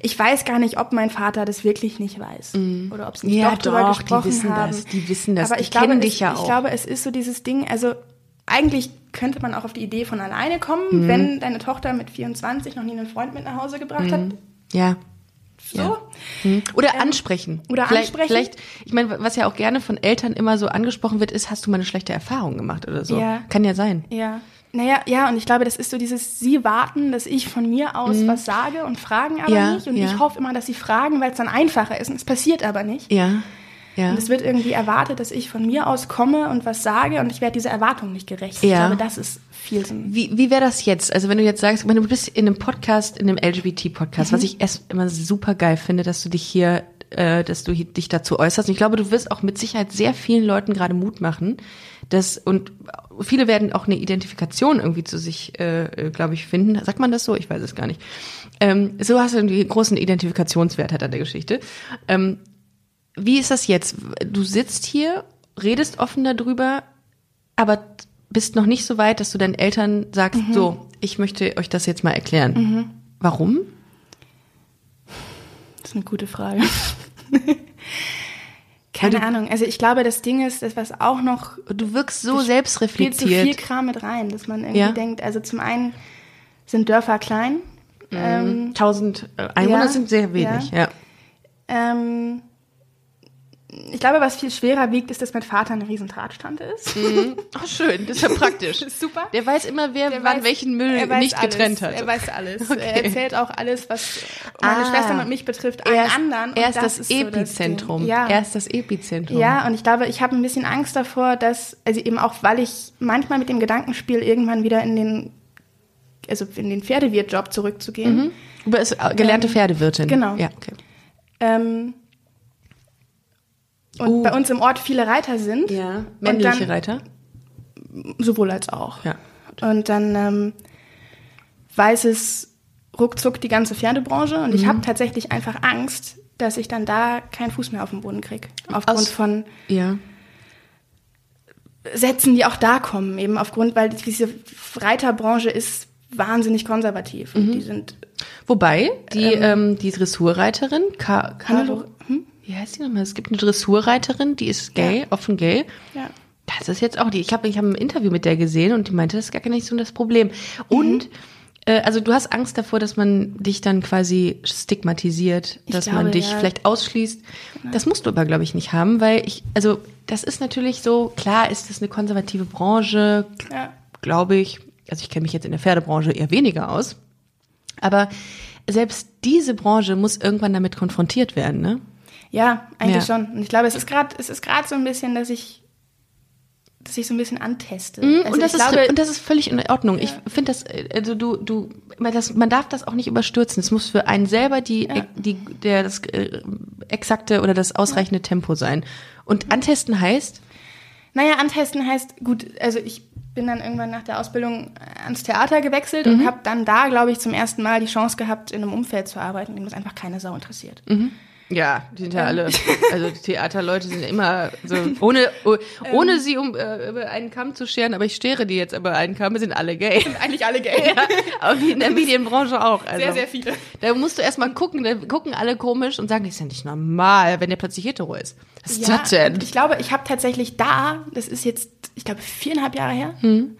ich weiß gar nicht, ob mein Vater das wirklich nicht weiß oder ob sie nicht Mhm. Ja, doch drüber doch, die gesprochen wissen haben. das, die wissen das, Aber die ich glaube, kennen es, dich ja ich auch. glaube, es ist so dieses Ding. Also eigentlich könnte man auch auf die Idee von alleine kommen, Mhm. wenn deine Tochter mit 24 noch nie einen Freund mit nach Hause gebracht hat. Ja. So. Ja. Hm. Oder ansprechen. oder vielleicht, ansprechen. Vielleicht, ich meine, was ja auch gerne von Eltern immer so angesprochen wird, ist, hast du mal eine schlechte Erfahrung gemacht oder so. Ja. Kann ja sein. Ja. Naja, ja, und ich glaube, das ist so dieses, sie warten, dass ich von mir aus was sage und fragen aber Mhm. Ja, nicht. Und ja. ich hoffe immer, dass sie fragen, weil es dann einfacher ist. Und es passiert aber nicht. Ja. Ja. Und es wird irgendwie erwartet, dass ich von mir aus komme und was sage und ich werde dieser Erwartung nicht gerecht. Ja. Ich glaube, das ist viel so ein Wie, wie wäre das jetzt? Also wenn du jetzt sagst, wenn du bist in einem Podcast, in einem LGBT-Podcast, Mhm. was ich erst immer super geil finde, dass du dich hier, äh, dass du dich dazu äußerst. Und ich glaube, du wirst auch mit Sicherheit sehr vielen Leuten gerade Mut machen, dass und viele werden auch eine Identifikation irgendwie zu sich, äh, äh, glaube ich, finden. Sagt man das so? Ich weiß es gar nicht. Ähm, so hast du einen großen Identifikationswert hat an der Geschichte. Ähm, wie ist das jetzt? Du sitzt hier, redest offen darüber, aber bist noch nicht so weit, dass du deinen Eltern sagst, so, ich möchte euch das jetzt mal erklären. Warum? Das ist eine gute Frage. [LAUGHS] Keine Ahnung. Also ich glaube, das Ding ist, das was auch noch Du wirkst so so viel selbstreflektiert. Kram mit rein, dass man irgendwie Ja. denkt, also zum einen sind Dörfer klein. Ähm, 1000 Einwohner Ja, sind sehr wenig, ja. ähm, ich glaube, was viel schwerer wiegt, ist, dass mein Vater eine riesen Drahtstante ist. Ach, schön, das ist ja [LAUGHS] praktisch. Super. Der weiß immer, wer Der wann weiß- welchen Müll nicht alles. getrennt hat. Er weiß alles. Okay. Er erzählt auch alles, was meine Ah. Schwestern und mich betrifft, allen ist, anderen. Er ist das, ist so Epizentrum. Ding. ja. Er ist das Epizentrum. Ja, und ich glaube, ich habe ein bisschen Angst davor, dass, also eben auch, weil ich manchmal mit dem Gedankenspiel irgendwann wieder in den, also in den Pferdewirtjob zurückzugehen. Du bist äh, gelernte Ähm, Pferdewirtin. genau. Ja, okay. Ähm, und Oh. bei uns im Ort viele Reiter sind. Ja, männliche dann, Reiter. Sowohl als auch. Ja. Und dann ähm, weiß es ruckzuck die ganze Pferdebranche und ich Mhm. habe tatsächlich einfach Angst, dass ich dann da keinen Fuß mehr auf den Boden kriege. Aufgrund Aus- von Ja. Sätzen, die auch da kommen, eben aufgrund, weil diese Reiterbranche ist wahnsinnig konservativ Mhm. und die sind Wobei, die, ähm, die Dressurreiterin, Ka Hannelore- hm? Wie heißt die nochmal? Es gibt eine Dressurreiterin, die ist gay, Ja. offen gay. ja. Das ist jetzt auch die. Ich habe ich hab ein Interview mit der gesehen und die meinte, das ist gar nicht so das Problem. Und äh, also du hast Angst davor, dass man dich dann quasi stigmatisiert, Ich dass glaube, man dich ja. Genau. vielleicht ausschließt. Das musst du aber, glaube ich, nicht haben, weil ich, also das ist natürlich so, klar ist das eine konservative Branche, Ja. glaube ich. Also ich kenne mich jetzt in der Pferdebranche eher weniger aus. Aber selbst diese Branche muss irgendwann damit konfrontiert werden, ne? Ja, eigentlich Ja. schon. Und ich glaube, es ist gerade, es ist gerade so ein bisschen, dass ich, dass ich so ein bisschen anteste. Mhm, Also und, das ich ist, glaube, und das ist völlig in Ordnung. Ich finde das, also du, du, man, das, man darf das auch nicht überstürzen. Es muss für einen selber die, Ja. die, der, das äh, exakte oder das ausreichende Tempo sein. Und antesten heißt, naja, antesten heißt, gut, also ich bin dann irgendwann nach der Ausbildung ans Theater gewechselt Mhm. und habe dann da, glaube ich, zum ersten Mal die Chance gehabt, in einem Umfeld zu arbeiten, in dem das einfach keine Sau interessiert. Ja, die sind ja alle, [LAUGHS] also die Theaterleute sind immer so, ohne, oh- ohne sie um äh, über einen Kamm zu scheren, aber ich stere die jetzt über einen Kamm, sind alle gay. Eigentlich alle gay. [LAUGHS] Ja, aber wie in der Medienbranche auch. Also. Sehr, sehr viele. Da musst du erstmal gucken, da gucken alle komisch und sagen, das ist ja nicht normal, wenn der plötzlich hetero ist. Was ist das denn? ich glaube, ich habe tatsächlich da, das ist jetzt, ich glaube, viereinhalb Jahre her, Hm.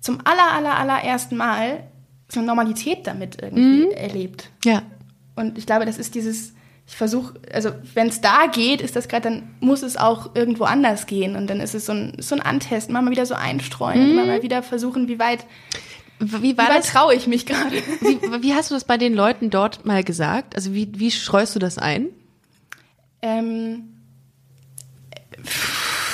zum aller, aller, allerersten Mal so eine Normalität damit irgendwie Hm. erlebt. Ja. Und ich glaube, das ist dieses, ich versuche, also wenn es da geht, ist das gerade, dann muss es auch irgendwo anders gehen. Und dann ist es so ein, so ein Antesten, immer mal wieder so einstreuen, und immer mal wieder versuchen, wie weit, Wie wie war weit das? traue ich mich gerade. [LAUGHS] Wie, wie hast du das bei den Leuten dort mal gesagt? Also wie, wie streust du das ein? Ähm,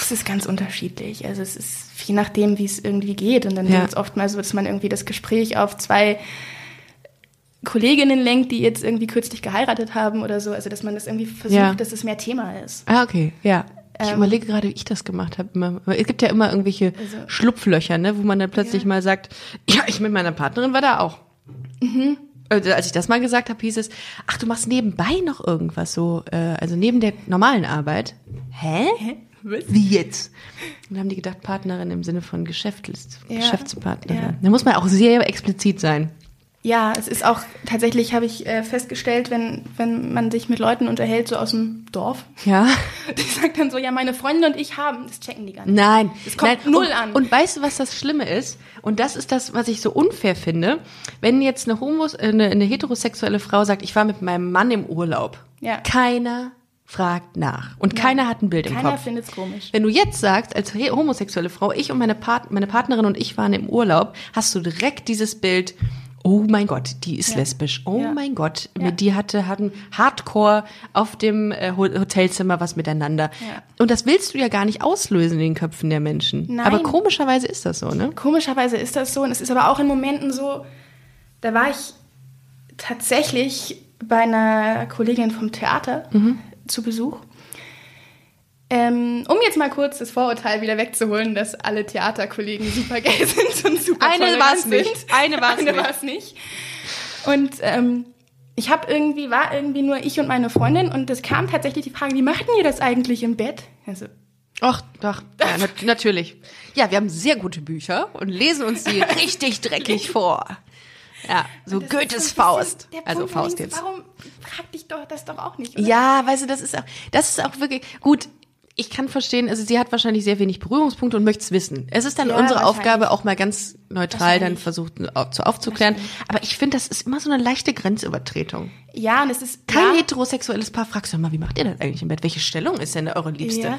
es ist ganz unterschiedlich. Also es ist je nachdem, wie es irgendwie geht. Und dann Ja. ist es oft mal so, dass man irgendwie das Gespräch auf zwei Kolleginnen lenkt, die jetzt irgendwie kürzlich geheiratet haben oder so. Also dass man das irgendwie versucht, Ja. dass es mehr Thema ist. Ah, okay, ja. Ich Ähm, überlege gerade, wie ich das gemacht habe. Immer. Es gibt ja immer irgendwelche Also- Schlupflöcher, ne, wo man dann plötzlich Ja. mal sagt, ja, ich mit meiner Partnerin war da auch. Mhm. Also, als ich das mal gesagt habe, hieß es, ach, du machst nebenbei noch irgendwas so, äh, also neben der normalen Arbeit. Hä? Wie jetzt? Und dann haben die gedacht, Partnerin im Sinne von Geschäfts Ja. Geschäftspartnerin. Ja. Da muss man auch sehr explizit sein. Ja, es ist auch tatsächlich, habe ich äh, festgestellt, wenn, wenn man sich mit Leuten unterhält, so aus dem Dorf, Ja. [LAUGHS] die sagt dann so, ja, meine Freundin und ich haben, das checken die gar nicht. Nein, Es kommt nein. null und, an. Und weißt du, was das Schlimme ist? Und das ist das, was ich so unfair finde. Wenn jetzt eine, Homos, äh, eine, eine heterosexuelle Frau sagt, ich war mit meinem Mann im Urlaub. Ja. Keiner fragt nach. Und keiner hat ein Bild im Keiner Kopf. findet es komisch. Wenn du jetzt sagst, als homosexuelle Frau, ich und meine, Part meine Partnerin und ich waren im Urlaub, hast du direkt dieses Bild, oh mein Gott, die ist Ja. lesbisch. Oh Ja. mein Gott, Ja. mit die hatte, hatten Hardcore auf dem äh, Ho- Hotelzimmer was miteinander. Und das willst du ja gar nicht auslösen in den Köpfen der Menschen. Nein. Aber komischerweise ist das so, ne? Komischerweise ist das so und es ist aber auch in Momenten so, da war ich tatsächlich bei einer Kollegin vom Theater Mhm. zu Besuch. Ähm, um jetzt mal kurz das Vorurteil wieder wegzuholen, dass alle Theaterkollegen super gay [LAUGHS] sind und super Eine war's sind. nicht. Eine war's nicht. war's nicht. Und ähm, ich habe irgendwie, war irgendwie nur ich und meine Freundin und es kam tatsächlich die Frage, wie machten ihr das eigentlich im Bett? Also, Ach, doch, ja, nat [LAUGHS] natürlich. Ja, wir haben sehr gute Bücher und lesen uns die [LAUGHS] richtig dreckig vor. Ja, so Goethes Faust. Also Punkt, Faust jetzt. Warum frag dich doch das doch auch nicht? Oder? Ja, weißt du, das ist auch, das ist auch wirklich gut. Ich kann verstehen, also sie hat wahrscheinlich sehr wenig Berührungspunkte und möchte es wissen. Es ist dann Ja, unsere. Aufgabe, auch mal ganz neutral dann versucht zu aufzuklären. Aber ich finde, das ist immer so eine leichte Grenzübertretung. Ja, und es ist Kein ja, heterosexuelles Paar fragst du mal, wie macht ihr das eigentlich im Bett? Welche Stellung ist denn eure Liebste? Ja.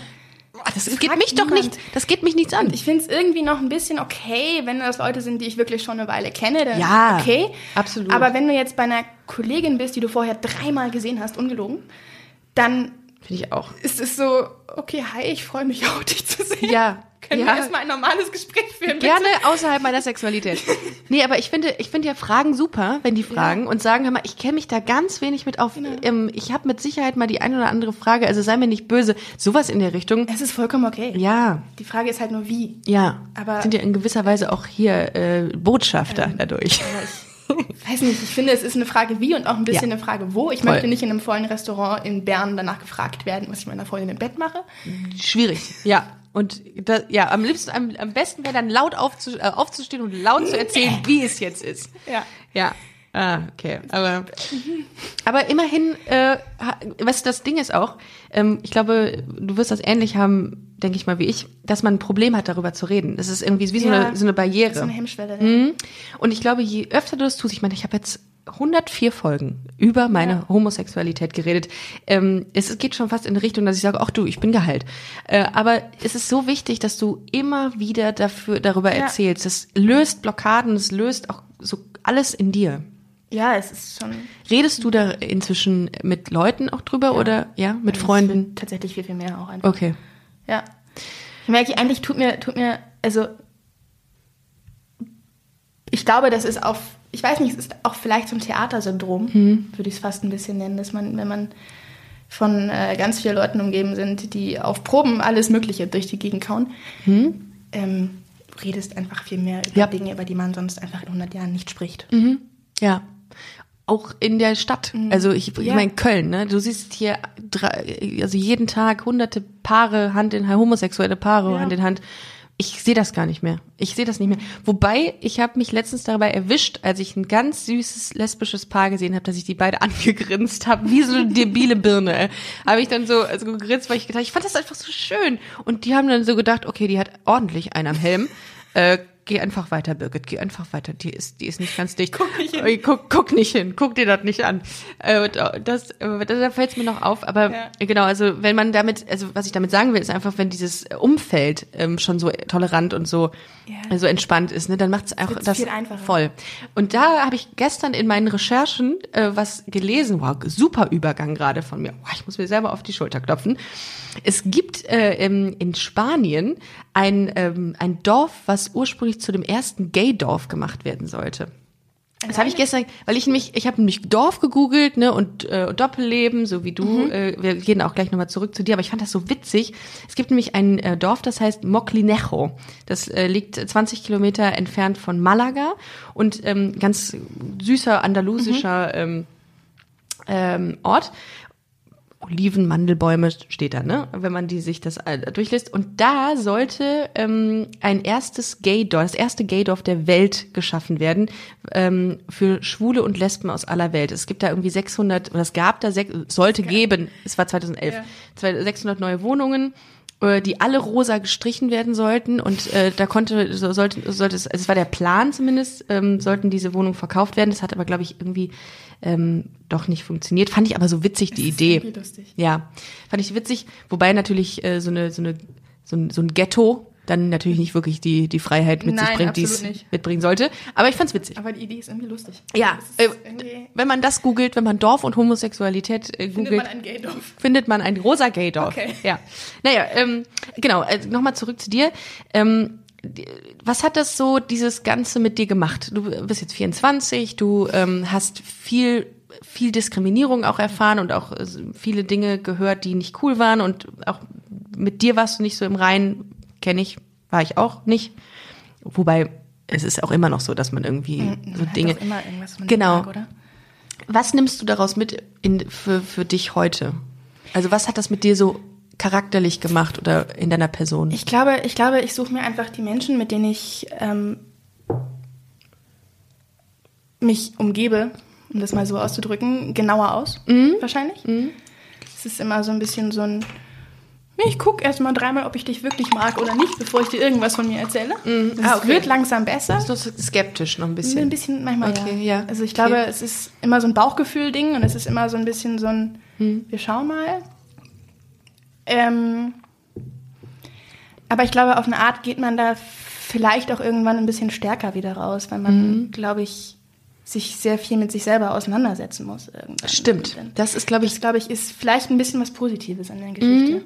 Boah, Das, Das geht mich doch niemand. nicht, das geht mich nichts an. Ich finde es irgendwie noch ein bisschen okay, wenn das Leute sind, die ich wirklich schon eine Weile kenne. Dann Ja, okay. absolut. Aber wenn du jetzt bei einer Kollegin bist, die du vorher dreimal gesehen hast, ungelogen, dann Finde ich auch. ist es so, okay, hi, ich freue mich auch, dich zu sehen. Ja, Können ja. wir erstmal ein normales Gespräch führen? bitte? Gerne außerhalb meiner Sexualität. [LAUGHS] Nee, aber ich finde, ich finde ja Fragen super, wenn die fragen und sagen, hör mal, ich kenne mich da ganz wenig mit auf. Genau. Ähm, ich habe mit Sicherheit mal die eine oder andere Frage, also sei mir nicht böse. Sowas in der Richtung. Es ist vollkommen okay. Ja, Die Frage ist halt nur, wie. ja. Aber- sind ja in gewisser Weise auch hier äh, Botschafter dadurch. Aber ich weiß nicht, ich finde, es ist eine Frage wie und auch ein bisschen Ja. eine Frage wo. Ich Voll. möchte nicht in einem vollen Restaurant in Bern danach gefragt werden, was ich meiner Freundin im Bett mache. Schwierig. Ja. Und da, ja, am liebsten, am, am besten wäre dann laut aufzu, äh, aufzustehen und laut zu erzählen, wie es jetzt ist. Ja. Ja. Ah, okay. Aber, aber immerhin, äh, was das Ding ist auch, ähm, ich glaube, du wirst das ähnlich haben, denke ich mal, wie ich, dass man ein Problem hat, darüber zu reden. Das ist irgendwie wie so, Ja. eine, so eine Barriere. So eine Hemmschwelle. Mhm. Und ich glaube, je öfter du das tust, ich meine, ich habe jetzt 104 Folgen über meine Ja. Homosexualität geredet. Ähm, es geht schon fast in die Richtung, dass ich sage, ach du, ich bin geheilt. Äh, aber es ist so wichtig, dass du immer wieder dafür, darüber Ja. erzählst. Das löst Blockaden, es löst auch so alles in dir. Ja, es ist schon. Redest du da inzwischen mit Leuten auch drüber oder ja, mit es Freunden? wird Tatsächlich viel, viel mehr auch einfach. Okay. Ja. Ich merke, eigentlich tut mir, tut mir, also ich glaube, das ist auf, ich weiß nicht, es ist auch vielleicht so ein Theatersyndrom, Hm. würde ich es fast ein bisschen nennen, dass man, wenn man von äh, ganz vielen Leuten umgeben sind, die auf Proben alles Mögliche durch die Gegend kauen, ähm, redest einfach viel mehr über Hm. Ja. Dinge, über die man sonst einfach in 100 Jahren nicht spricht. Ja. Auch in der Stadt. Also ich, ich Mhm. Ja. meine Köln, ne? Du siehst hier drei, also jeden Tag hunderte Paare Hand in Hand, homosexuelle Paare Ja. Hand in Hand. Ich sehe das gar nicht mehr. Ich sehe das nicht mehr. Wobei, ich habe mich letztens dabei erwischt, als ich ein ganz süßes lesbisches Paar gesehen habe, dass ich die beide [LAUGHS] angegrinst habe, wie so eine debile Birne. Habe ich dann so also gegrinst, weil ich gedacht, ich fand das einfach so schön. Und die haben dann so gedacht, okay, die hat ordentlich einen am Helm. Äh, geh einfach weiter, Birgit, geh einfach weiter. Die ist, die ist nicht ganz dicht. Guck nicht hin. Guck, guck nicht hin, guck dir das nicht an. Äh, das, äh, da fällt es mir noch auf. Aber Ja. genau, also wenn man damit, also was ich damit sagen will, ist einfach, wenn dieses Umfeld ähm, schon so tolerant und so, Ja. äh, so entspannt ist, ne, dann macht es auch das voll. Und da habe ich gestern in meinen Recherchen äh, was gelesen. Wow, super Übergang gerade von mir. Wow, ich muss mir selber auf die Schulter klopfen. Es gibt äh, in Spanien ein, ähm, ein Dorf, was ursprünglich zu dem ersten Gay-Dorf gemacht werden sollte. Das habe ich gestern, weil ich nämlich, ich habe nämlich Dorf gegoogelt, ne, und äh, Doppelleben, so wie du. Mhm. Äh, wir gehen auch gleich nochmal zurück zu dir, aber ich fand das so witzig. Es gibt nämlich ein äh, Dorf, das heißt Moclinejo. Das äh, liegt 20 Kilometer entfernt von Malaga und ähm, ganz süßer andalusischer ähm, ähm, Ort. Oliven, Mandelbäume steht da, ne? Wenn man die sich das durchliest. Und da sollte ähm, ein erstes Gaydorf, das erste Gaydorf der Welt geschaffen werden ähm, für Schwule und Lesben aus aller Welt. Es gibt da irgendwie 600 oder es gab da sech, sollte geben. Es war 2011 Ja. 600 neue Wohnungen äh, die alle rosa gestrichen werden sollten und äh, da konnte so, sollte sollte es also es war der Plan zumindest ähm, sollten diese Wohnungen verkauft werden das hat aber glaube ich irgendwie ähm, doch nicht funktioniert fand ich aber so witzig die Idee lustig. ja fand ich witzig wobei natürlich äh, so eine so eine so ein, so ein Ghetto dann natürlich nicht wirklich die die Freiheit mit sich Nein, bringt die es nicht. mitbringen sollte aber ich fand's witzig Aber die Idee ist irgendwie lustig. ja äh, irgendwie- wenn man das googelt wenn man Dorf und Homosexualität äh, findet googelt man ein Gaydorf. findet man ein rosa Gaydorf. Okay. Ja. Naja, ähm, genau, also nochmal zurück zu dir. Ähm, was hat das so, dieses Ganze mit dir gemacht? Du bist jetzt 24, du ähm, hast viel, viel Diskriminierung auch erfahren und auch äh, viele Dinge gehört, die nicht cool waren und auch mit dir warst du nicht so im Reinen, kenne ich, war ich auch nicht. Wobei, es ist auch immer noch so, dass man irgendwie so Man hat Dinge. immer irgendwas, was man Genau. mag, oder? Was nimmst du daraus mit in, für, für dich heute? Also was hat das mit dir so charakterlich gemacht oder in deiner Person? Ich glaube, ich glaube, ich suche mir einfach die Menschen, mit denen ich ähm, mich umgebe, um das mal so auszudrücken, genauer aus. Mhm. Wahrscheinlich. Es ist immer so ein bisschen so ein. Ich gucke erst mal dreimal, ob ich dich wirklich mag oder nicht, bevor ich dir irgendwas von mir erzähle. Es Ah, okay. wird langsam besser. Bist du so skeptisch noch ein bisschen? Ein bisschen manchmal Okay, ja. ja. Also ich Okay. glaube, es ist immer so ein Bauchgefühl-Ding und es ist immer so ein bisschen so ein, Hm. wir schauen mal. Ähm, aber ich glaube, auf eine Art geht man da vielleicht auch irgendwann ein bisschen stärker wieder raus, weil man, Hm. glaube ich, sich sehr viel mit sich selber auseinandersetzen muss. Irgendwann. Stimmt. Das ist, glaube ich, Das, glaube ich, ist vielleicht ein bisschen was Positives an der Geschichte.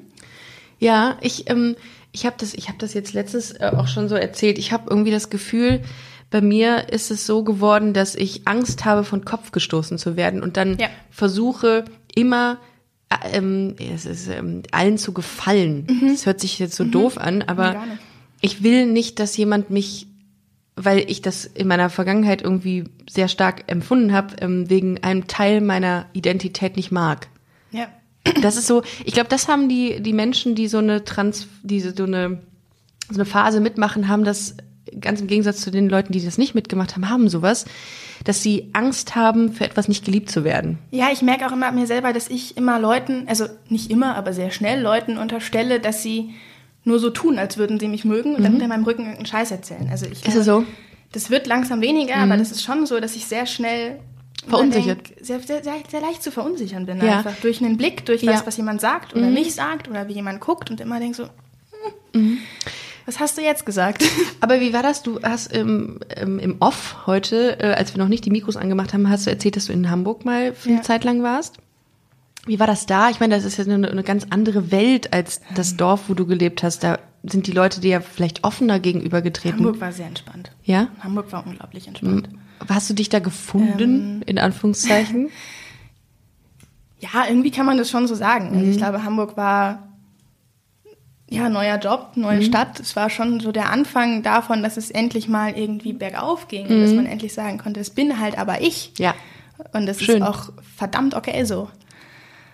Ja, ich, ähm, ich habe das, ich habe das jetzt letztes äh, auch schon so erzählt. Ich habe irgendwie das Gefühl, bei mir ist es so geworden, dass ich Angst habe, von Kopf gestoßen zu werden und dann Ja. versuche immer ähm, es ist, ähm, allen zu gefallen. Das hört sich jetzt so doof an, aber Mhm. nicht. ich will nicht, dass jemand mich weil ich das in meiner Vergangenheit irgendwie sehr stark empfunden habe, ähm, wegen einem Teil meiner Identität nicht mag. Ja. Das ist so, ich glaube, das haben die, die Menschen, die so eine Trans, diese, so eine, so eine Phase mitmachen, haben das ganz im Gegensatz zu den Leuten, die das nicht mitgemacht haben, haben sowas, dass sie Angst haben, für etwas nicht geliebt zu werden. Ja, ich merke auch immer an mir selber, dass ich immer Leuten, also nicht immer, aber sehr schnell Leuten unterstelle, dass sie nur so tun, als würden sie mich mögen und dann hinter meinem Rücken irgendeinen Scheiß erzählen. Also ich Mhm. Ist es so? Mhm. Das wird langsam weniger, aber das ist schon so, dass ich sehr schnell Verunsichert. denk, sehr, sehr, sehr, leicht zu verunsichern bin. Ja. Einfach durch einen Blick, durch Ja. was, was jemand sagt oder nicht sagt oder wie jemand guckt und immer denk so, hm, was hast du jetzt gesagt? [LAUGHS] Aber wie war das? Du hast im, im, Off heute, äh, als wir noch nicht die Mikros angemacht haben, hast du erzählt, dass du in Hamburg mal für eine Ja. Zeit lang warst. Wie war das da? Ich meine, das ist ja eine, eine ganz andere Welt als das Dorf, wo du gelebt hast. Da sind die Leute dir ja vielleicht offener gegenübergetreten. Hamburg war sehr entspannt. Ja? Hamburg war unglaublich entspannt. Hast du dich da gefunden, in Anführungszeichen? [LAUGHS] Ja, irgendwie kann man das schon so sagen. Also Mhm. ich glaube, Hamburg war ja neuer Job, neue Mhm. Stadt. Es war schon so der Anfang davon, dass es endlich mal irgendwie bergauf ging und dass man endlich sagen konnte, es bin halt aber ich. Mhm. Ja. Und das Schön. ist auch verdammt okay so.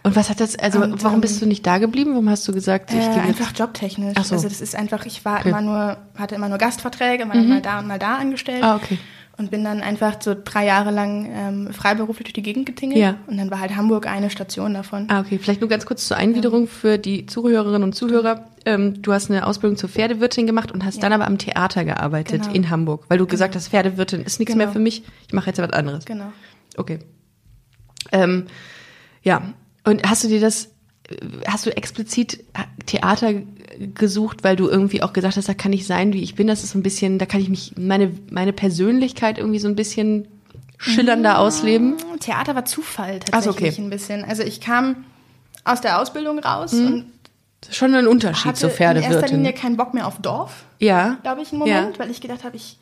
Und was hat das, also Und, warum ähm, bist du nicht da geblieben? Warum hast du gesagt, ich Äh, gehe jetzt? einfach jobtechnisch. Ach so. Also das ist einfach, ich war Okay. immer nur, hatte immer nur Gastverträge, war dann mal da und mal da angestellt. Ah, okay. Und bin dann einfach so drei Jahre lang ähm, freiberuflich durch die Gegend getingelt. Ja. Und dann war halt Hamburg eine Station davon. Ah, okay. Vielleicht nur ganz kurz zur Eingliederung für die Zuhörerinnen und Zuhörer. Ähm, du hast eine Ausbildung zur Pferdewirtin gemacht und hast dann aber am Theater gearbeitet Genau. in Hamburg, weil du gesagt hast, Pferdewirtin ist nichts Genau. mehr für mich. Ich mache jetzt was anderes. Genau. Okay. Ähm, ja. Und hast du dir das, hast du explizit Theater gesucht, weil du irgendwie auch gesagt hast, da kann ich sein, wie ich bin. Das ist so ein bisschen, da kann ich mich, meine, meine Persönlichkeit irgendwie so ein bisschen schillernder ausleben. Theater war Zufall Ach so, tatsächlich okay. ein bisschen. Also ich kam aus der Ausbildung raus und Das ist schon ein Unterschied hatte zur in erster Pferdewirtin. Linie keinen Bock mehr auf Dorf, Ja. glaube ich, einen Moment, weil ich gedacht habe, ich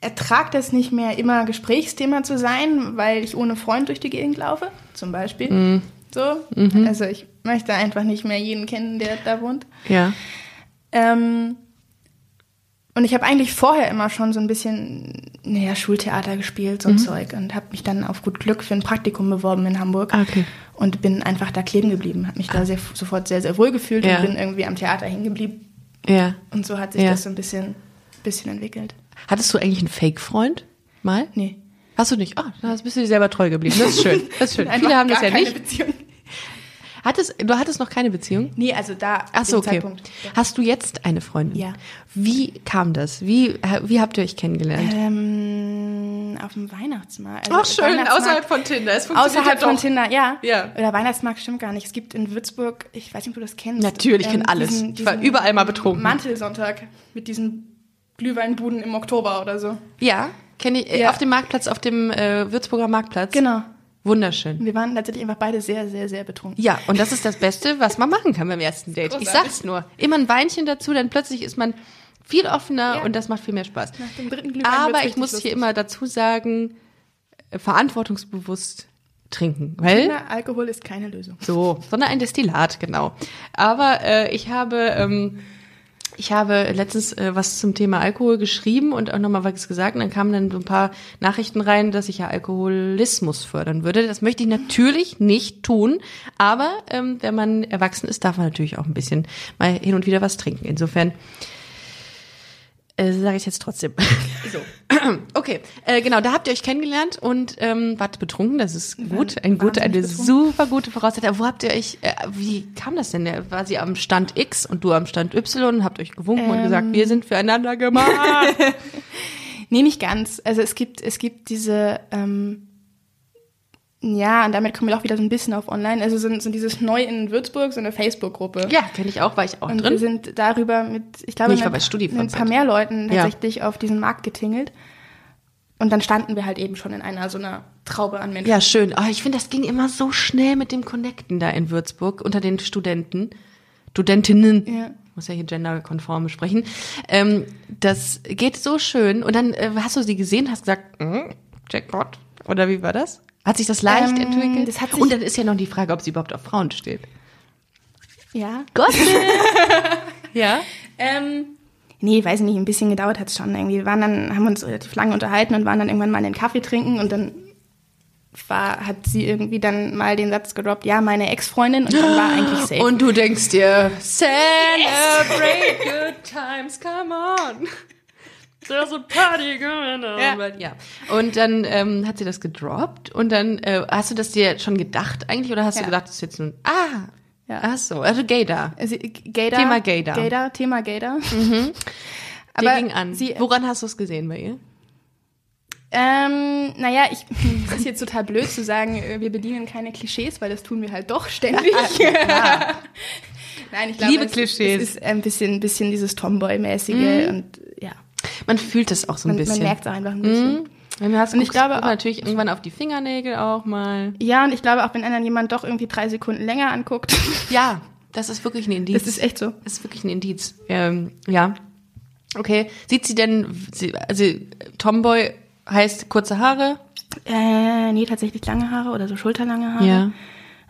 ertrage das nicht mehr, immer Gesprächsthema zu sein, weil ich ohne Freund durch die Gegend laufe, zum Beispiel. Mhm. So. Also ich möchte einfach nicht mehr jeden kennen, der da wohnt. Ja. Ähm, und ich habe eigentlich vorher immer schon so ein bisschen, naja, Schultheater gespielt, Mhm. so ein Zeug. Und habe mich dann auf gut Glück für ein Praktikum beworben in Hamburg. Ah, okay. Und bin einfach da kleben geblieben. Habe mich da sehr, sofort sehr, sehr wohl gefühlt Ja. und bin irgendwie am Theater hängen geblieben. Ja. Und so hat sich Ja. das so ein bisschen, bisschen entwickelt. Hattest du eigentlich einen Fake-Freund? Mal? Nee. Hast du nicht? Oh, da bist du dir selber treu geblieben. Das ist schön. Das ist schön. [LAUGHS] Viele haben das ja keine nicht. Beziehung. Hattest, du hattest noch keine Beziehung? Nee, also da, Ach so, okay. Zeitpunkt. Hast du jetzt eine Freundin? Ja. Wie kam das? Wie, wie habt ihr euch kennengelernt? Ähm, auf dem Weihnachtsmarkt. Also Weihnachtsmarkt- von Tinder. Es Außerhalb von Tinder, ja. Ja. Oder Weihnachtsmarkt stimmt gar nicht. Es gibt in Würzburg, ich weiß nicht, ob du das kennst. Natürlich, ich kenn alles. Ich war überall mal betrunken. Mantelsonntag mit diesen Glühweinbuden im Oktober oder so. Ja, kenne ich. Äh, Ja. Auf dem Marktplatz, auf dem äh, Würzburger Marktplatz. Genau. Wunderschön. Wir waren tatsächlich einfach beide sehr, sehr, sehr betrunken. Ja, und das ist das Beste, was man machen kann beim ersten Date. Ich Großartig. sag's nur. Immer ein Weinchen dazu, dann plötzlich ist man viel offener Ja. und das macht viel mehr Spaß. Nach dem dritten Glühwein Aber ich muss lustig. hier immer dazu sagen, äh, verantwortungsbewusst trinken. Weil Kinder, Alkohol ist keine Lösung. So, sondern ein Destillat, genau. Aber äh, ich habe, ähm, ich habe letztens äh, was zum Thema Alkohol geschrieben und auch nochmal was gesagt. Und dann kamen dann so ein paar Nachrichten rein, dass ich ja Alkoholismus fördern würde. Das möchte ich natürlich nicht tun. Aber ähm, wenn man erwachsen ist, darf man natürlich auch ein bisschen mal hin und wieder was trinken. Insofern äh, sage ich jetzt trotzdem. [LAUGHS] so. [CLEARS THROAT] Okay, äh, genau, da habt ihr euch kennengelernt und ähm, wart betrunken, das ist gut, ein gute, eine betrunken. super gute Voraussetzung. Wo habt ihr euch, äh, wie kam das denn? War sie am Stand X und du am Stand Y und habt euch gewunken und gesagt, wir sind füreinander gemacht? [LAUGHS] Nee, nicht ganz. Also es gibt, es gibt diese, ähm, ja, und damit kommen wir auch wieder so ein bisschen auf online. Also so, so dieses Neu in Würzburg, so eine Facebook-Gruppe. ja, kenne ich auch, war ich auch Und wir drin. sind darüber mit, ich glaube, Nee, ich mit, mit ein paar mehr Leuten Ja. tatsächlich auf diesen Markt getingelt. Und dann standen wir halt eben schon in einer so einer Traube an Menschen. Ja, schön. Oh, ich finde, das ging immer so schnell mit dem Connecten da in Würzburg unter den Studenten, Studentinnen. Ja. Muss ja hier genderkonform sprechen. Ähm, das geht so schön. Und dann äh, hast du sie gesehen, hast gesagt, mm, Jackpot. Oder wie war das? Hat sich das leicht Ähm, entwickelt? das hat Und dann ist ja noch die Frage, ob sie überhaupt auf Frauen steht. Ja. Gott. [LAUGHS] ja. Ähm, nee, weiß ich nicht, ein bisschen gedauert hat es schon irgendwie. Wir waren dann, haben uns relativ lange unterhalten und waren dann irgendwann mal einen Kaffee trinken und dann war, hat sie irgendwie dann mal den Satz gedroppt, ja, meine Ex-Freundin und dann war eigentlich safe. Und du denkst dir, celebrate good times, come on. There's a party going on. Ja. ja. Und dann ähm, hat sie das gedroppt und dann äh, hast du das dir schon gedacht eigentlich oder hast du Ja. gedacht, das ist jetzt nun ah Ja. ach so also Gaydar. Also, Gaydar, Thema Gaydar. Gaydar, Thema Gaydar. [LAUGHS] Der ging an. Sie, Woran hast du es gesehen bei ihr? ähm, naja, ich, [LAUGHS] das ist jetzt total blöd zu sagen, äh, wir bedienen keine Klischees, weil das tun wir halt doch ständig. [LAUGHS] Nein, ich glaube, Liebe es, Klischees. es ist ein bisschen, ein bisschen dieses Tomboy-mäßige und ja, Man fühlt es auch so ein man, man bisschen. merkt es einfach ein bisschen. Wenn du hast, Und ich glaube auch- natürlich irgendwann auf die Fingernägel auch mal. Ja, und ich glaube auch, wenn einer jemand doch irgendwie drei Sekunden länger anguckt, [LAUGHS] Ja, das ist wirklich ein Indiz. das ist echt so. Das ist wirklich ein Indiz. Ähm, ja. Okay. Sieht sie denn, sie, also Tomboy heißt kurze Haare? Äh, nee, tatsächlich lange Haare oder so schulterlange Haare.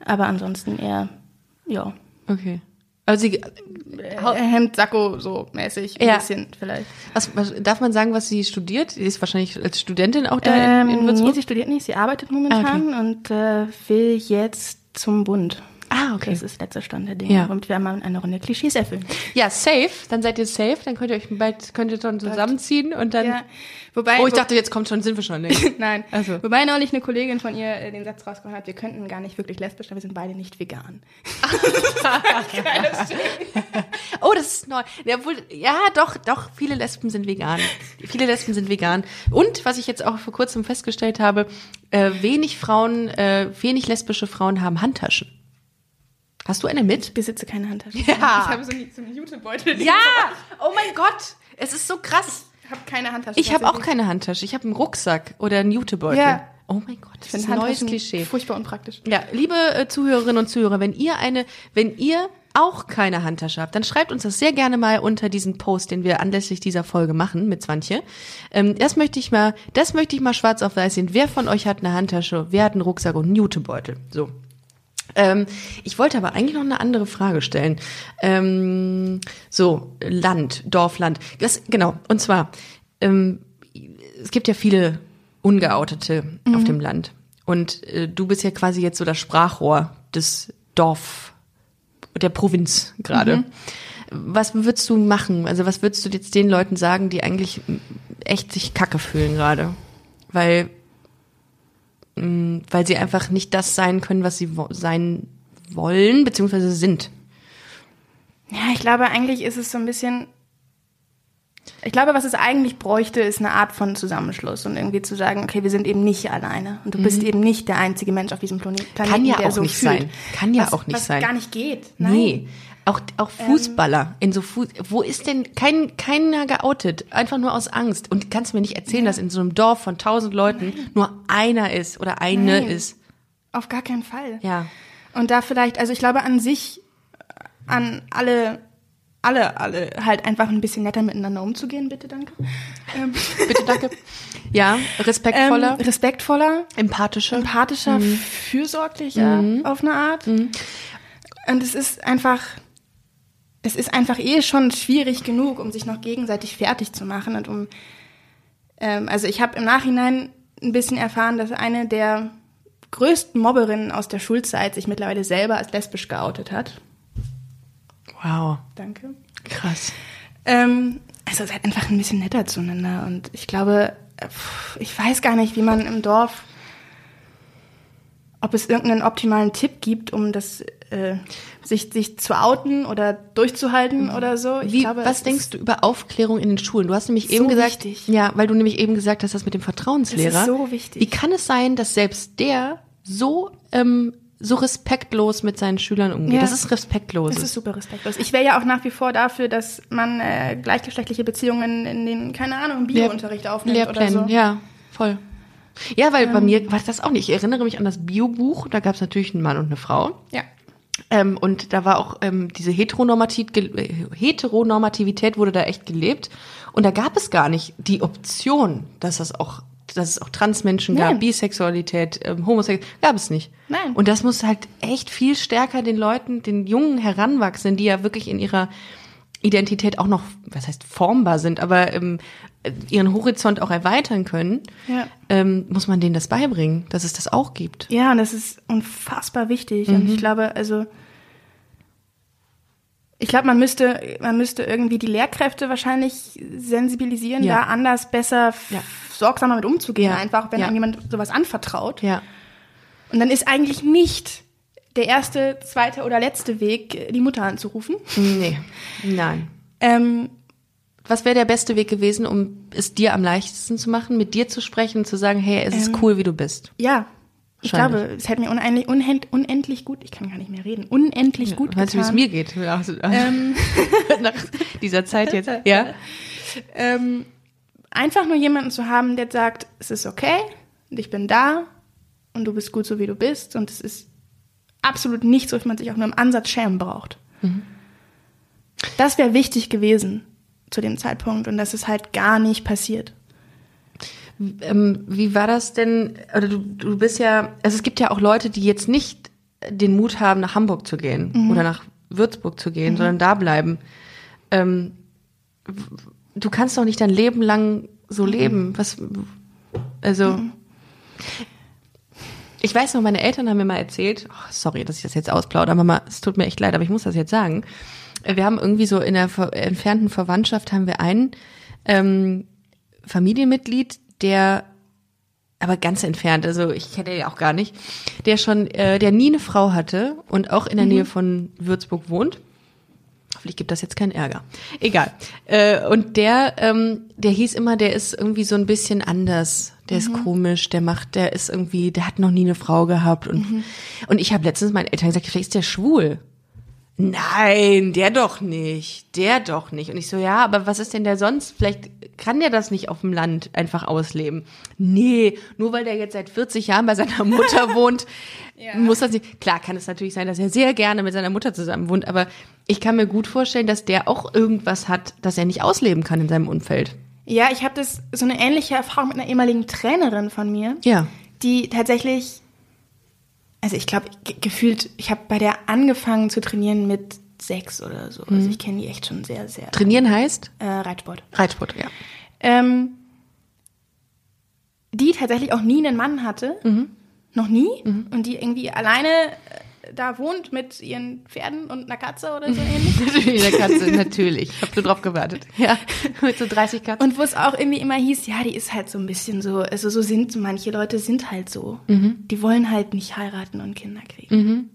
Aber ansonsten eher, ja, Okay. Also sie, äh, Hemd, Sakko, so mäßig, ein Ja. bisschen vielleicht. was, was, darf man sagen, was sie studiert? Sie ist wahrscheinlich als Studentin auch da in, in Ähm, nee, Würzburg? sie studiert nicht, sie arbeitet momentan und äh, will jetzt zum Bund. Ah, okay. Das ist letzter Stand der Dinge, Ja. womit wir mal eine Runde Klischees erfüllen. Ja, safe. Dann seid ihr safe. Dann könnt ihr euch bald, könnt ihr dann zusammenziehen und dann. Ja. Wobei, Oh, ich wo- dachte, jetzt kommt schon, sind wir schon. Nee. [LAUGHS] Nein. Also. Wobei neulich eine Kollegin von ihr äh, den Satz rausgehauen hat, wir könnten gar nicht wirklich lesbisch, aber wir sind beide nicht vegan. [LAUGHS] Oh, das ist neu. Ja, wohl, ja, doch, doch, viele Lesben sind vegan. Viele Lesben sind vegan. Und was ich jetzt auch vor kurzem festgestellt habe, äh, wenig Frauen, äh, wenig lesbische Frauen haben Handtaschen. Hast du eine mit? Ich besitze keine Handtasche. Ja. Ich habe so einen, so einen Jutebeutel. Ja! [LAUGHS] Oh mein Gott! Es ist so krass. Ich habe keine Handtasche. Ich habe auch keine Handtasche. Ich habe einen Rucksack oder einen Jutebeutel. Ja. Oh mein Gott, das ist ein neues Klischee. furchtbar unpraktisch. Ja, liebe äh, Zuhörerinnen und Zuhörer, wenn ihr eine, wenn ihr auch keine Handtasche habt, dann schreibt uns das sehr gerne mal unter diesen Post, den wir anlässlich dieser Folge machen mit Swantje. Ähm, das möchte ich mal, das möchte ich mal schwarz auf weiß sehen. Wer von euch hat eine Handtasche? Wer hat einen Rucksack und einen Jutebeutel? So. Ähm, ich wollte aber eigentlich noch eine andere Frage stellen. Ähm, so, Land, Dorf, Land. Das, genau, und zwar, ähm, es gibt ja viele Ungeoutete auf dem Land. Und äh, du bist ja quasi jetzt so das Sprachrohr des Dorf, der Provinz gerade. Was würdest du machen? Also was würdest du jetzt den Leuten sagen, die eigentlich echt sich kacke fühlen gerade? Weil, weil sie einfach nicht das sein können, was sie wo sein wollen, beziehungsweise sind. Ja, ich glaube, eigentlich ist es so ein bisschen. Ich glaube, was es eigentlich bräuchte, ist eine Art von Zusammenschluss und irgendwie zu sagen, okay, wir sind eben nicht alleine und du bist eben nicht der einzige Mensch auf diesem Planet- Planeten, Kann ja der auch so nicht fühlt. sein. Kann ja was, auch nicht was sein. gar nicht geht. Nein. Nee. Auch, auch Fußballer in so Fuß, wo ist denn kein, keiner geoutet? Einfach nur aus Angst. Und kannst mir nicht erzählen, dass in so einem Dorf von tausend Leuten nur einer ist oder eine Nein. ist. Auf gar keinen Fall. Ja. Und da vielleicht, also ich glaube an sich, an alle, alle, alle halt einfach ein bisschen netter miteinander umzugehen, bitte, danke. Ähm, [LAUGHS] Bitte, danke. Ja, respektvoller, ähm, respektvoller, empathischer. empathischer, fürsorglicher auf eine Art. Und es ist einfach, es ist einfach eh schon schwierig genug, um sich noch gegenseitig fertig zu machen und um, ähm, also ich habe im Nachhinein ein bisschen erfahren, dass eine der größten Mobberinnen aus der Schulzeit sich mittlerweile selber als lesbisch geoutet hat. Wow, Danke. krass. Ähm, also seid einfach ein bisschen netter zueinander. Und ich glaube, ich weiß gar nicht, wie man im Dorf, ob es irgendeinen optimalen Tipp gibt, um das äh, sich, sich zu outen oder durchzuhalten oder so. Ich Wie, glaube, was denkst du über Aufklärung in den Schulen? Du hast nämlich So eben gesagt, wichtig. ja, weil du nämlich eben gesagt hast, das mit dem Vertrauenslehrer. Das ist so wichtig. Wie kann es sein, dass selbst der so ähm, so respektlos mit seinen Schülern umgeht? Ja. Das ist respektlos. Das ist super respektlos. Ich wäre ja auch nach wie vor dafür, dass man äh, gleichgeschlechtliche Beziehungen in den, keine Ahnung, Biounterricht aufnimmt oder Lehrplänen, so. Ähm. ja, voll. Ja, weil bei mir war das auch nicht. Ich erinnere mich an das Biobuch, da gab es natürlich einen Mann und eine Frau. Ja. Ähm, und da war auch ähm, diese Heteronormativ äh, Heteronormativität wurde da echt gelebt. Und da gab es gar nicht die Option, dass das auch, dass es auch Transmenschen gab, Nein. Bisexualität, ähm, Homosexualität, gab es nicht. Nein. Und das muss halt echt viel stärker den Leuten, den jungen Heranwachsenden, die ja wirklich in ihrer Identität auch noch, was heißt formbar sind, aber ähm, ihren Horizont auch erweitern können, Ja. ähm, muss man denen das beibringen, dass es das auch gibt. Ja, und das ist unfassbar wichtig. Mhm. Und ich glaube, also ich glaube, man müsste, man müsste irgendwie die Lehrkräfte wahrscheinlich sensibilisieren, Ja. da anders, besser, Ja. sorgsamer mit umzugehen, einfach, wenn einem jemand sowas anvertraut. Ja. Und dann ist eigentlich nicht der erste, zweite oder letzte Weg, die Mutter anzurufen. Nee, nein. Ähm, Was wäre der beste Weg gewesen, um es dir am leichtesten zu machen, mit dir zu sprechen und zu sagen, hey, es ist Ähm, cool, wie du bist? ja, ich glaube, es hätte mir unendlich, unend, unendlich gut, ich kann gar nicht mehr reden, unendlich gut weißt du, wie es getan. mir geht? Also, Ähm, [LAUGHS] Nach dieser Zeit jetzt. Ja. ähm, einfach nur jemanden zu haben, der sagt, es ist okay und ich bin da und du bist gut so wie du bist und es ist absolut nichts, wofür man sich auch nur im Ansatz schämen braucht. Das wäre wichtig gewesen zu dem Zeitpunkt und das ist halt gar nicht passiert. Ähm, wie war das denn? Oder du, du bist ja, also es gibt ja auch Leute, die jetzt nicht den Mut haben, nach Hamburg zu gehen oder nach Würzburg zu gehen, sondern da bleiben. Ähm, du kannst doch nicht dein Leben lang so leben. Was, also, ich weiß noch, meine Eltern haben mir mal erzählt, oh, sorry, dass ich das jetzt ausplaudere, Mama, es tut mir echt leid, aber ich muss das jetzt sagen. Wir haben irgendwie so in der entfernten Verwandtschaft haben wir einen ähm, Familienmitglied, der aber ganz entfernt, also ich kenne den ja auch gar nicht, der schon, äh, der nie eine Frau hatte und auch in der Nähe von Würzburg wohnt. Hoffentlich gibt das jetzt keinen Ärger. Egal. Äh, und der, ähm, der hieß immer, der ist irgendwie so ein bisschen anders. Der ist komisch, der macht, der ist irgendwie, der hat noch nie eine Frau gehabt. Und, und ich habe letztens meinen Eltern gesagt, vielleicht ist der schwul. Nein, der doch nicht. Der doch nicht. Und ich so, ja, aber was ist denn der sonst? Vielleicht kann der das nicht auf dem Land einfach ausleben. Nee, nur weil der jetzt seit 40 Jahren bei seiner Mutter [LAUGHS] wohnt, ja. muss das nicht. Klar kann es natürlich sein, dass er sehr gerne mit seiner Mutter zusammen wohnt, aber ich kann mir gut vorstellen, dass der auch irgendwas hat, das er nicht ausleben kann in seinem Umfeld. Ja, ich habe das so eine ähnliche Erfahrung mit einer ehemaligen Trainerin von mir, Ja. die tatsächlich, also ich glaube, gefühlt, ich habe bei der angefangen zu trainieren mit sechs oder so. Also ich kenne die echt schon sehr, sehr. Trainieren heißt Äh, Reitsport. Reitsport, ja. Ähm, die tatsächlich auch nie einen Mann hatte. Noch nie. Und die irgendwie alleine äh, da wohnt mit ihren Pferden und einer Katze oder so [LAUGHS] ähnlich. Natürlich, der Katze, natürlich. Ich habe nur drauf gewartet. [LAUGHS] Ja, [LAUGHS] mit so 30 Katzen. Und wo es auch irgendwie immer hieß, ja, die ist halt so ein bisschen so, also so sind manche Leute sind halt so. Die wollen halt nicht heiraten und Kinder kriegen.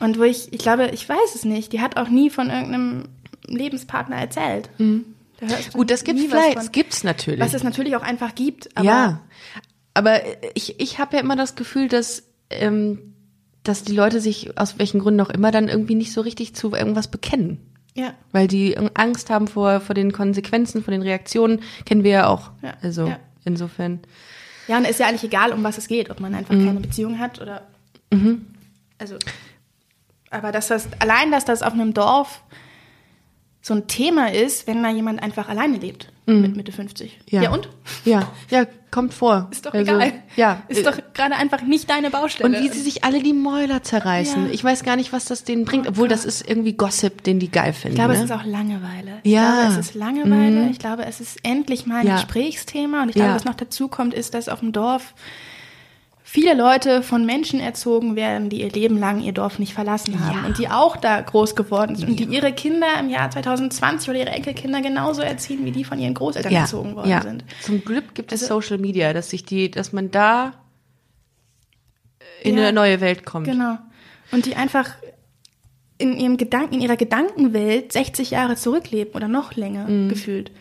Und wo ich, ich glaube, ich weiß es nicht, die hat auch nie von irgendeinem Lebenspartner erzählt. Da hörst du Gut, das gibt's vielleicht, es gibt's natürlich. Was es natürlich auch einfach gibt. Aber ja, aber ich, ich habe ja immer das Gefühl, dass, ähm, dass die Leute sich aus welchen Gründen auch immer dann irgendwie nicht so richtig zu irgendwas bekennen. Ja. Weil die Angst haben vor, vor den Konsequenzen, vor den Reaktionen, kennen wir ja auch. Ja, Also ja. insofern. Ja, und ist ja eigentlich egal, um was es geht, ob man einfach Mhm. keine Beziehung hat oder. Also. Aber dass das, allein, dass das auf einem Dorf so ein Thema ist, wenn da jemand einfach alleine lebt, mit Mitte 50. Mhm. Ja. und? Ja, ja, kommt vor. [LAUGHS] Ist doch Also, egal. Ja. Ist doch gerade einfach nicht deine Baustelle. Und wie sie sich alle die Mäuler zerreißen. Ja. Ich weiß gar nicht, was das denen bringt, obwohl das ist irgendwie Gossip, den die geil finden. ich glaube, ne? es ist auch Langeweile. Ich Ja. glaube, es ist Langeweile. Ich glaube, es ist endlich mal ein Ja. Gesprächsthema. Und ich glaube, Ja. was noch dazu kommt, ist, dass auf dem Dorf viele Leute von Menschen erzogen werden, die ihr Leben lang ihr Dorf nicht verlassen haben Ja. und die auch da groß geworden sind und die ihre Kinder im Jahr 2020 oder ihre Enkelkinder genauso erziehen, wie die von ihren Großeltern ja, erzogen worden ja. sind. Zum Glück gibt es Also- Social Media, dass sich die, dass man da in Ja. eine neue Welt kommt. Genau. Und die einfach in ihrem Gedanken, in ihrer Gedankenwelt 60 Jahre zurückleben oder noch länger Mhm. gefühlt.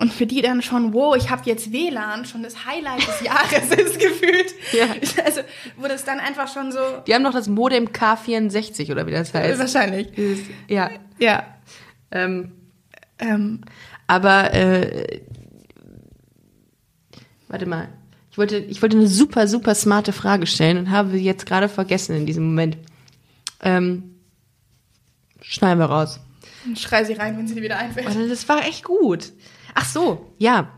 Und für die dann schon, wow, ich habe jetzt WLAN, schon das Highlight des Jahres [LAUGHS] ist gefühlt. Ja. Also, wo das dann einfach schon so. Die haben noch das Modem K64 oder wie das heißt. Wahrscheinlich. Ja. Ja. Ähm, Ähm, aber äh, warte mal. Ich wollte, ich wollte eine super, super smarte Frage stellen und habe sie jetzt gerade vergessen in diesem Moment. Ähm, schneiden wir raus. schrei sie rein, wenn sie dir wieder einfällt. Also das war echt gut. Ach so, ja.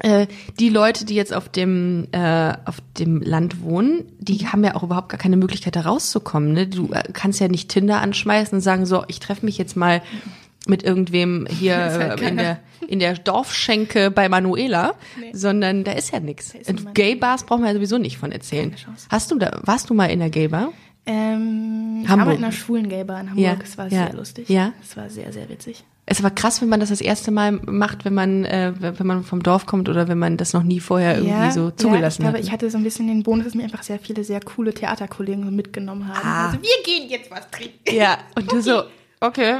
Äh, die Leute, die jetzt auf dem äh, auf dem Land wohnen, die haben ja auch überhaupt gar keine Möglichkeit, da rauszukommen. Ne? Du äh, kannst ja nicht Tinder anschmeißen und sagen so, ich treffe mich jetzt mal mit irgendwem hier [LAUGHS] halt in der in der Dorfschenke bei Manuela, Nee. sondern da ist ja nichts. Gay-Bars brauchen wir ja sowieso nicht von erzählen. Hast du da, warst du mal in der Gay-Bar? Ähm, ich Hamburg. war mal in einer schwulen Gay-Bar in Hamburg. Ja, Es war ja, sehr lustig. ja. Es war sehr, sehr witzig. Es war krass, wenn man das das erste Mal macht, wenn man, äh, wenn man vom Dorf kommt oder wenn man das noch nie vorher irgendwie so zugelassen ja, ich hat. glaube, ich hatte so ein bisschen den Bonus, dass mir einfach sehr viele sehr coole Theaterkollegen so mitgenommen haben. Ah. Also, wir gehen jetzt was trinken. ja, und du so, [LAUGHS] okay.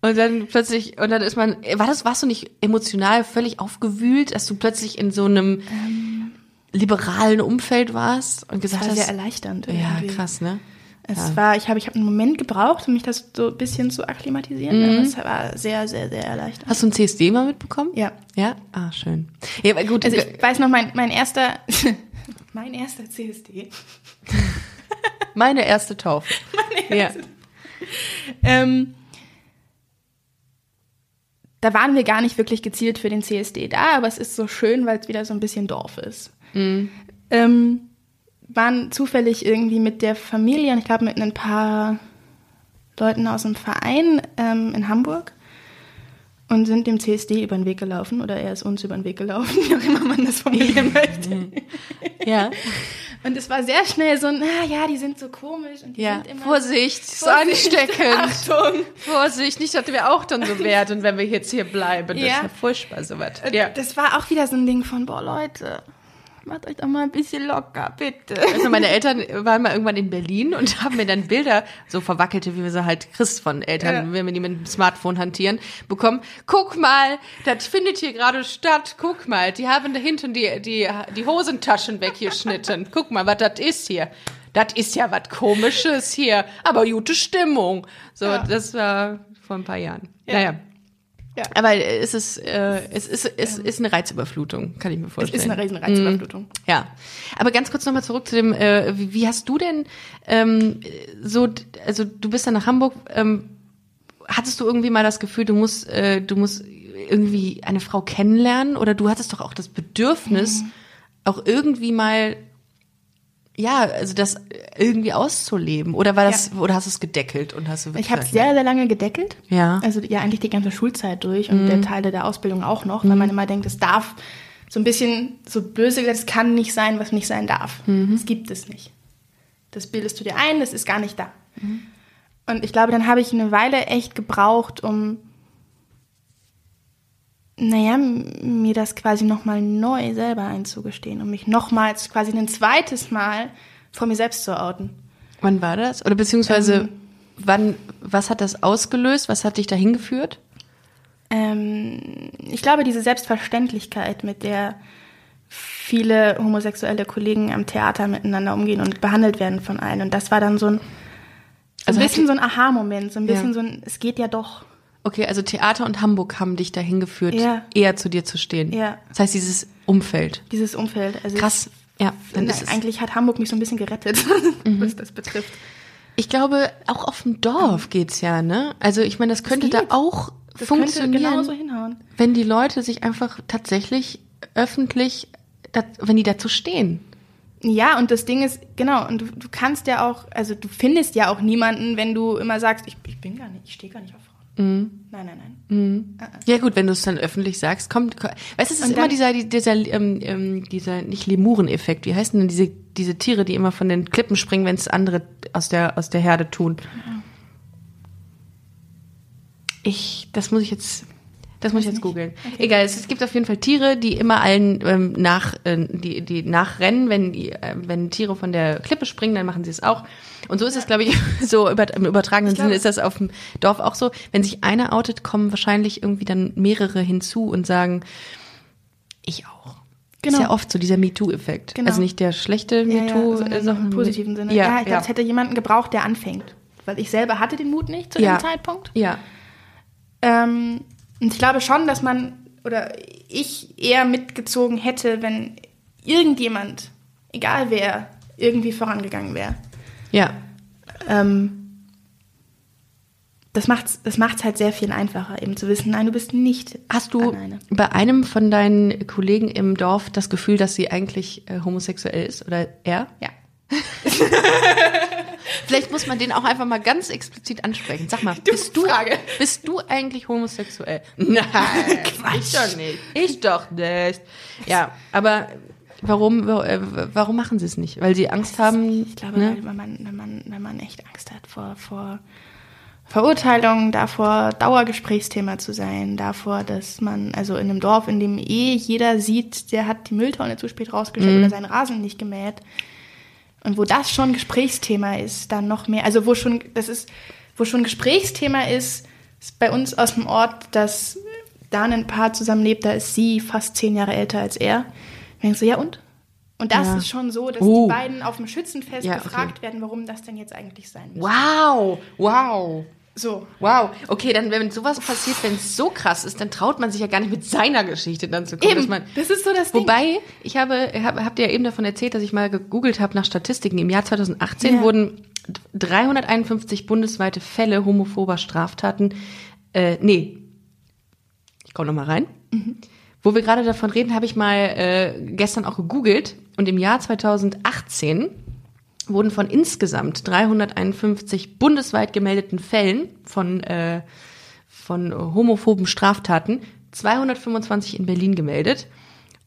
Und dann plötzlich, und dann ist man, war das, warst du nicht emotional völlig aufgewühlt, dass du plötzlich in so einem liberalen Umfeld warst und Das gesagt war hast, sehr erleichternd. ja, irgendwie. krass, ne? Es Ja. war, ich habe ich hab einen Moment gebraucht, um mich das so ein bisschen zu akklimatisieren. Aber es war sehr, sehr, sehr erleichternd. Mhm. Hast du ein CSD mal mitbekommen? Ja. Ja? Ah, schön. Ja, gut. Also ich weiß noch, mein, mein erster, [LAUGHS] mein erster CSD. [LAUGHS] meine erste Taufe. [LAUGHS] ja. Ähm, da waren wir gar nicht wirklich gezielt für den CSD da, aber es ist so schön, weil es wieder so ein bisschen Dorf ist. Ähm, waren zufällig irgendwie mit der Familie und ich glaube mit ein paar Leuten aus dem Verein ähm, in Hamburg und sind dem CSD über den Weg gelaufen oder er ist uns über den Weg gelaufen, [LAUGHS] wie auch immer man das formulieren [LAUGHS] möchte. Ja. Und es war sehr schnell so, na ja, die sind so komisch und die Ja. sind immer Vorsicht, ist Vorsicht, ansteckend. Achtung. Vorsicht, nicht, dass wir auch dann so werden, wenn wir jetzt hier bleiben. Das Ja. ist ja furchtbar, sowas. Ja. Das war auch wieder so ein Ding von, boah, Leute, macht euch doch mal ein bisschen locker, bitte. Also meine Eltern waren mal irgendwann in Berlin und [LAUGHS] haben mir dann Bilder, so verwackelte, wie wir sie halt Chris von Eltern, Ja. wenn wir die mit dem Smartphone hantieren, bekommen. Guck mal, das findet hier gerade statt. Guck mal, die haben da hinten die, die, die Hosentaschen weggeschnitten. Guck mal, was das ist hier. Das ist ja was Komisches hier, aber gute Stimmung. So, Ja. das war vor ein paar Jahren. Ja. Naja. Ja. Aber es ist, äh, es ist, es ist eine Reizüberflutung, kann ich mir Es vorstellen. ist eine riesen Reizüberflutung. Ja, aber ganz kurz nochmal zurück zu dem, äh, wie, wie hast du denn ähm, so, also du bist dann nach Hamburg, ähm, hattest du irgendwie mal das Gefühl, du musst, äh, du musst irgendwie eine Frau kennenlernen oder du hattest doch auch das Bedürfnis, Mhm. auch irgendwie mal, ja, also das irgendwie auszuleben oder war das, oder hast du es gedeckelt und hast du wirklich Ich habe sehr, sehr lange gedeckelt. Ja. Also ja, eigentlich die ganze Schulzeit durch und der Teile der Ausbildung auch noch, weil man immer denkt, es darf so ein bisschen, so böse gesagt, es kann nicht sein, was nicht sein darf. Es gibt es nicht. Das bildest du dir ein, das ist gar nicht da. Und ich glaube, dann habe ich eine Weile echt gebraucht, um, naja, mir das quasi nochmal neu selber einzugestehen, um mich nochmals quasi ein zweites Mal vor mir selbst zu outen. Wann war das? Oder beziehungsweise, Ähm. wann, was hat das ausgelöst? Was hat dich dahin geführt? Ähm, ich glaube, diese Selbstverständlichkeit, mit der viele homosexuelle Kollegen am Theater miteinander umgehen und behandelt werden von allen. Und das war dann so ein, so Also ein hat bisschen so ein Aha-Moment, so ein bisschen Ja. so ein, es geht ja doch. Okay, also Theater und Hamburg haben dich dahin geführt, Ja. eher zu dir zu stehen. Ja. Das heißt, dieses Umfeld. Dieses Umfeld. Also Krass. Ja, dann ist es. eigentlich hat Hamburg mich so ein bisschen gerettet, [LAUGHS] Mhm. was das betrifft. Ich glaube, auch auf dem Dorf geht's ja, ne? Also ich meine, das könnte da geht. auch Das funktionieren, genauso hinhauen. wenn die Leute sich einfach tatsächlich öffentlich, wenn die dazu stehen. Ja, und das Ding ist, genau, und du, du kannst ja auch, also du findest ja auch niemanden, wenn du immer sagst, ich, ich bin gar nicht, ich stehe gar nicht auf. Mhm. Nein, nein, nein. Ja gut, wenn du es dann öffentlich sagst, kommt, ko- weißt du, es ist Und immer dann- dieser, dieser, ähm, ähm, dieser nicht Lemuren-Effekt. Wie heißen denn diese, diese Tiere, die immer von den Klippen springen, wenn es andere aus der, aus der Herde tun? Ich, das muss ich jetzt, das muss ich jetzt googeln. Egal, es, es gibt auf jeden Fall Tiere, die immer allen ähm, nach, äh, die, die nachrennen, wenn die, äh, wenn Tiere von der Klippe springen, dann machen sie es auch. Und so ist es, glaube ich, [LAUGHS] so über, im übertragenen Sinne ist das auf dem Dorf auch so. Wenn sich einer outet, kommen wahrscheinlich irgendwie dann mehrere hinzu und sagen, ich auch. Genau. Ist ja oft so dieser MeToo-Effekt. Genau. Also nicht der schlechte Ja, MeToo, ja, sondern äh, sondern im positiven Sinne. Ja, Ja, ja, ich glaube, es hätte jemanden gebraucht, der anfängt. Weil ich selber hatte den Mut nicht zu Ja. dem Zeitpunkt. ja. Ähm, und ich glaube schon, dass man, oder ich eher mitgezogen hätte, wenn irgendjemand, egal wer, irgendwie vorangegangen wäre. Ja. Ähm, das macht's, das macht's halt sehr viel einfacher, eben zu wissen, nein, du bist nicht Hast du alleine. bei einem von deinen Kollegen im Dorf das Gefühl, dass sie eigentlich äh, homosexuell ist oder er? Ja. [LAUGHS] [LAUGHS] Vielleicht muss man den auch einfach mal ganz explizit ansprechen. Sag mal, bist du, Frage. bist du eigentlich homosexuell? [LAUGHS] Nein, [LAUGHS] ich doch nicht. Ich doch nicht. Ja, aber warum, wa- äh, warum machen sie es nicht? Weil sie Angst haben. Ich glaube, ne? wenn, man, wenn, man, wenn man echt Angst hat vor, vor Verurteilung, davor Dauergesprächsthema zu sein, davor, dass man, also in einem Dorf, in dem eh jeder sieht, der hat die Mülltonne zu spät rausgestellt Mhm. oder seinen Rasen nicht gemäht. Und wo das schon Gesprächsthema ist, dann noch mehr, also wo schon, das ist, wo schon Gesprächsthema ist, ist bei uns aus dem Ort, dass da ein Paar zusammenlebt, da ist sie fast zehn Jahre älter als er. Ich denke so, ja und? Und das Ja. ist schon so, dass Oh. die beiden auf dem Schützenfest Ja, okay. gefragt werden, warum das denn jetzt eigentlich sein muss. Wow, wow. So. Wow, okay, dann wenn sowas passiert, wenn es so krass ist, dann traut man sich ja gar nicht mit seiner Geschichte dann zu kommen. Eben, man, das ist so das Ding. Wobei, ich habe, hab, habt ihr ja eben davon erzählt, dass ich mal gegoogelt habe nach Statistiken. Im Jahr 2018 Ja. wurden 351 bundesweite Fälle homophober Straftaten, äh, nee, ich komme nochmal rein. Wo wir gerade davon reden, habe ich mal äh, gestern auch gegoogelt und im Jahr 2018 wurden von insgesamt 351 bundesweit gemeldeten Fällen von, äh, von homophoben Straftaten 225 in Berlin gemeldet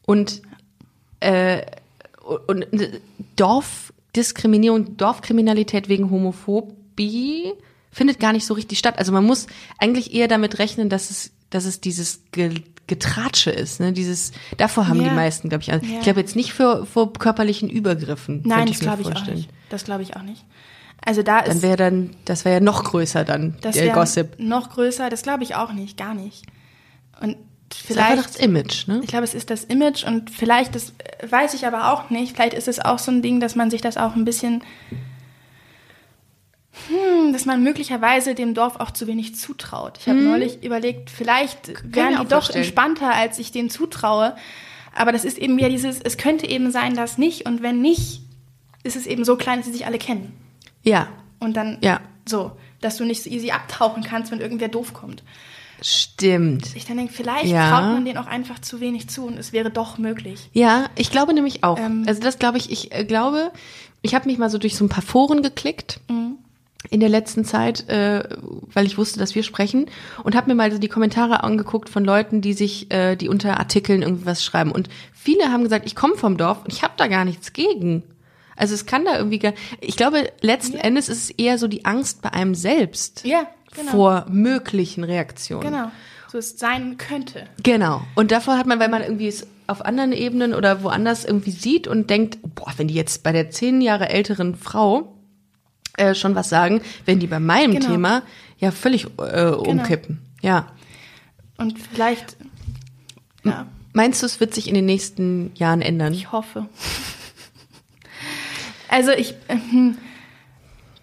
und, äh, und Dorfdiskriminierung, Dorfkriminalität wegen Homophobie findet gar nicht so richtig statt. Also man muss eigentlich eher damit rechnen, dass es, dass es dieses Getratsche ist, ne? Dieses, davor haben Ja. die meisten, glaube ich. Angst. Ja. Ich glaube jetzt nicht für, vor körperlichen Übergriffen. Nein, das glaube ich auch nicht. Das glaube ich auch nicht. Also da Dann ist wäre dann, das wäre ja noch größer dann, das der Gossip. noch größer. Das glaube ich auch nicht, gar nicht. Und Das ist vielleicht das Image, ne? Ich glaube, es ist das Image und vielleicht, das äh, weiß ich aber auch nicht, vielleicht ist es auch so ein Ding, dass man sich das auch ein bisschen Hm, dass man möglicherweise dem Dorf auch zu wenig zutraut. Ich habe neulich überlegt, vielleicht wären die doch vorstellen. entspannter, als ich denen zutraue. Aber das ist eben ja dieses, es könnte eben sein, dass nicht. Und wenn nicht, ist es eben so klein, dass sie sich alle kennen. Ja, Und dann Ja. so, dass du nicht so easy abtauchen kannst, wenn irgendwer doof kommt. stimmt. Ich dann denke, vielleicht Ja. traut man denen auch einfach zu wenig zu und es wäre doch möglich. Ja, ich glaube nämlich auch. Ähm. also das glaube ich, ich äh, glaube, ich habe mich mal so durch so ein paar Foren geklickt Mhm. In der letzten Zeit, äh, weil ich wusste, dass wir sprechen und habe mir mal so die Kommentare angeguckt von Leuten, die sich, äh, die unter Artikeln irgendwas schreiben. Und viele haben gesagt, ich komme vom Dorf und ich habe da gar nichts gegen. Also es kann da irgendwie gar, ich glaube, letzten Endes ist es eher so die Angst bei einem selbst Ja, genau. vor möglichen Reaktionen. Genau. So es sein könnte. Genau. Und davor hat man, weil man irgendwie es auf anderen Ebenen oder woanders irgendwie sieht und denkt, boah, wenn die jetzt bei der zehn Jahre älteren Frau äh, schon was sagen, wenn die bei meinem Genau. Thema ja völlig äh, umkippen. Ja. Und vielleicht, ja, Meinst du, es wird sich in den nächsten Jahren ändern? ich hoffe. Also ich, ähm,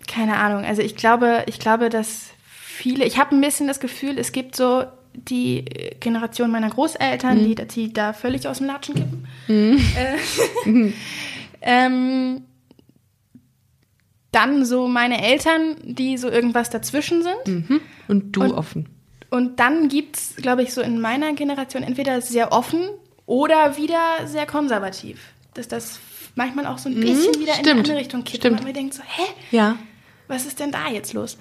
keine Ahnung. Also ich glaube, ich glaube, dass viele, ich habe ein bisschen das Gefühl, es gibt so die Generation meiner Großeltern, die, die da völlig aus dem Latschen kippen. Äh, [LAUGHS] [LAUGHS] ähm, dann so meine Eltern, die so irgendwas dazwischen sind. Und du Und- offen. Und dann gibt's, glaube ich, so in meiner Generation entweder sehr offen oder wieder sehr konservativ. Dass das manchmal auch so ein bisschen wieder in die stimmt. andere Richtung kippt. Stimmt. Und man mir denkt so, hä, Ja. was ist denn da jetzt los?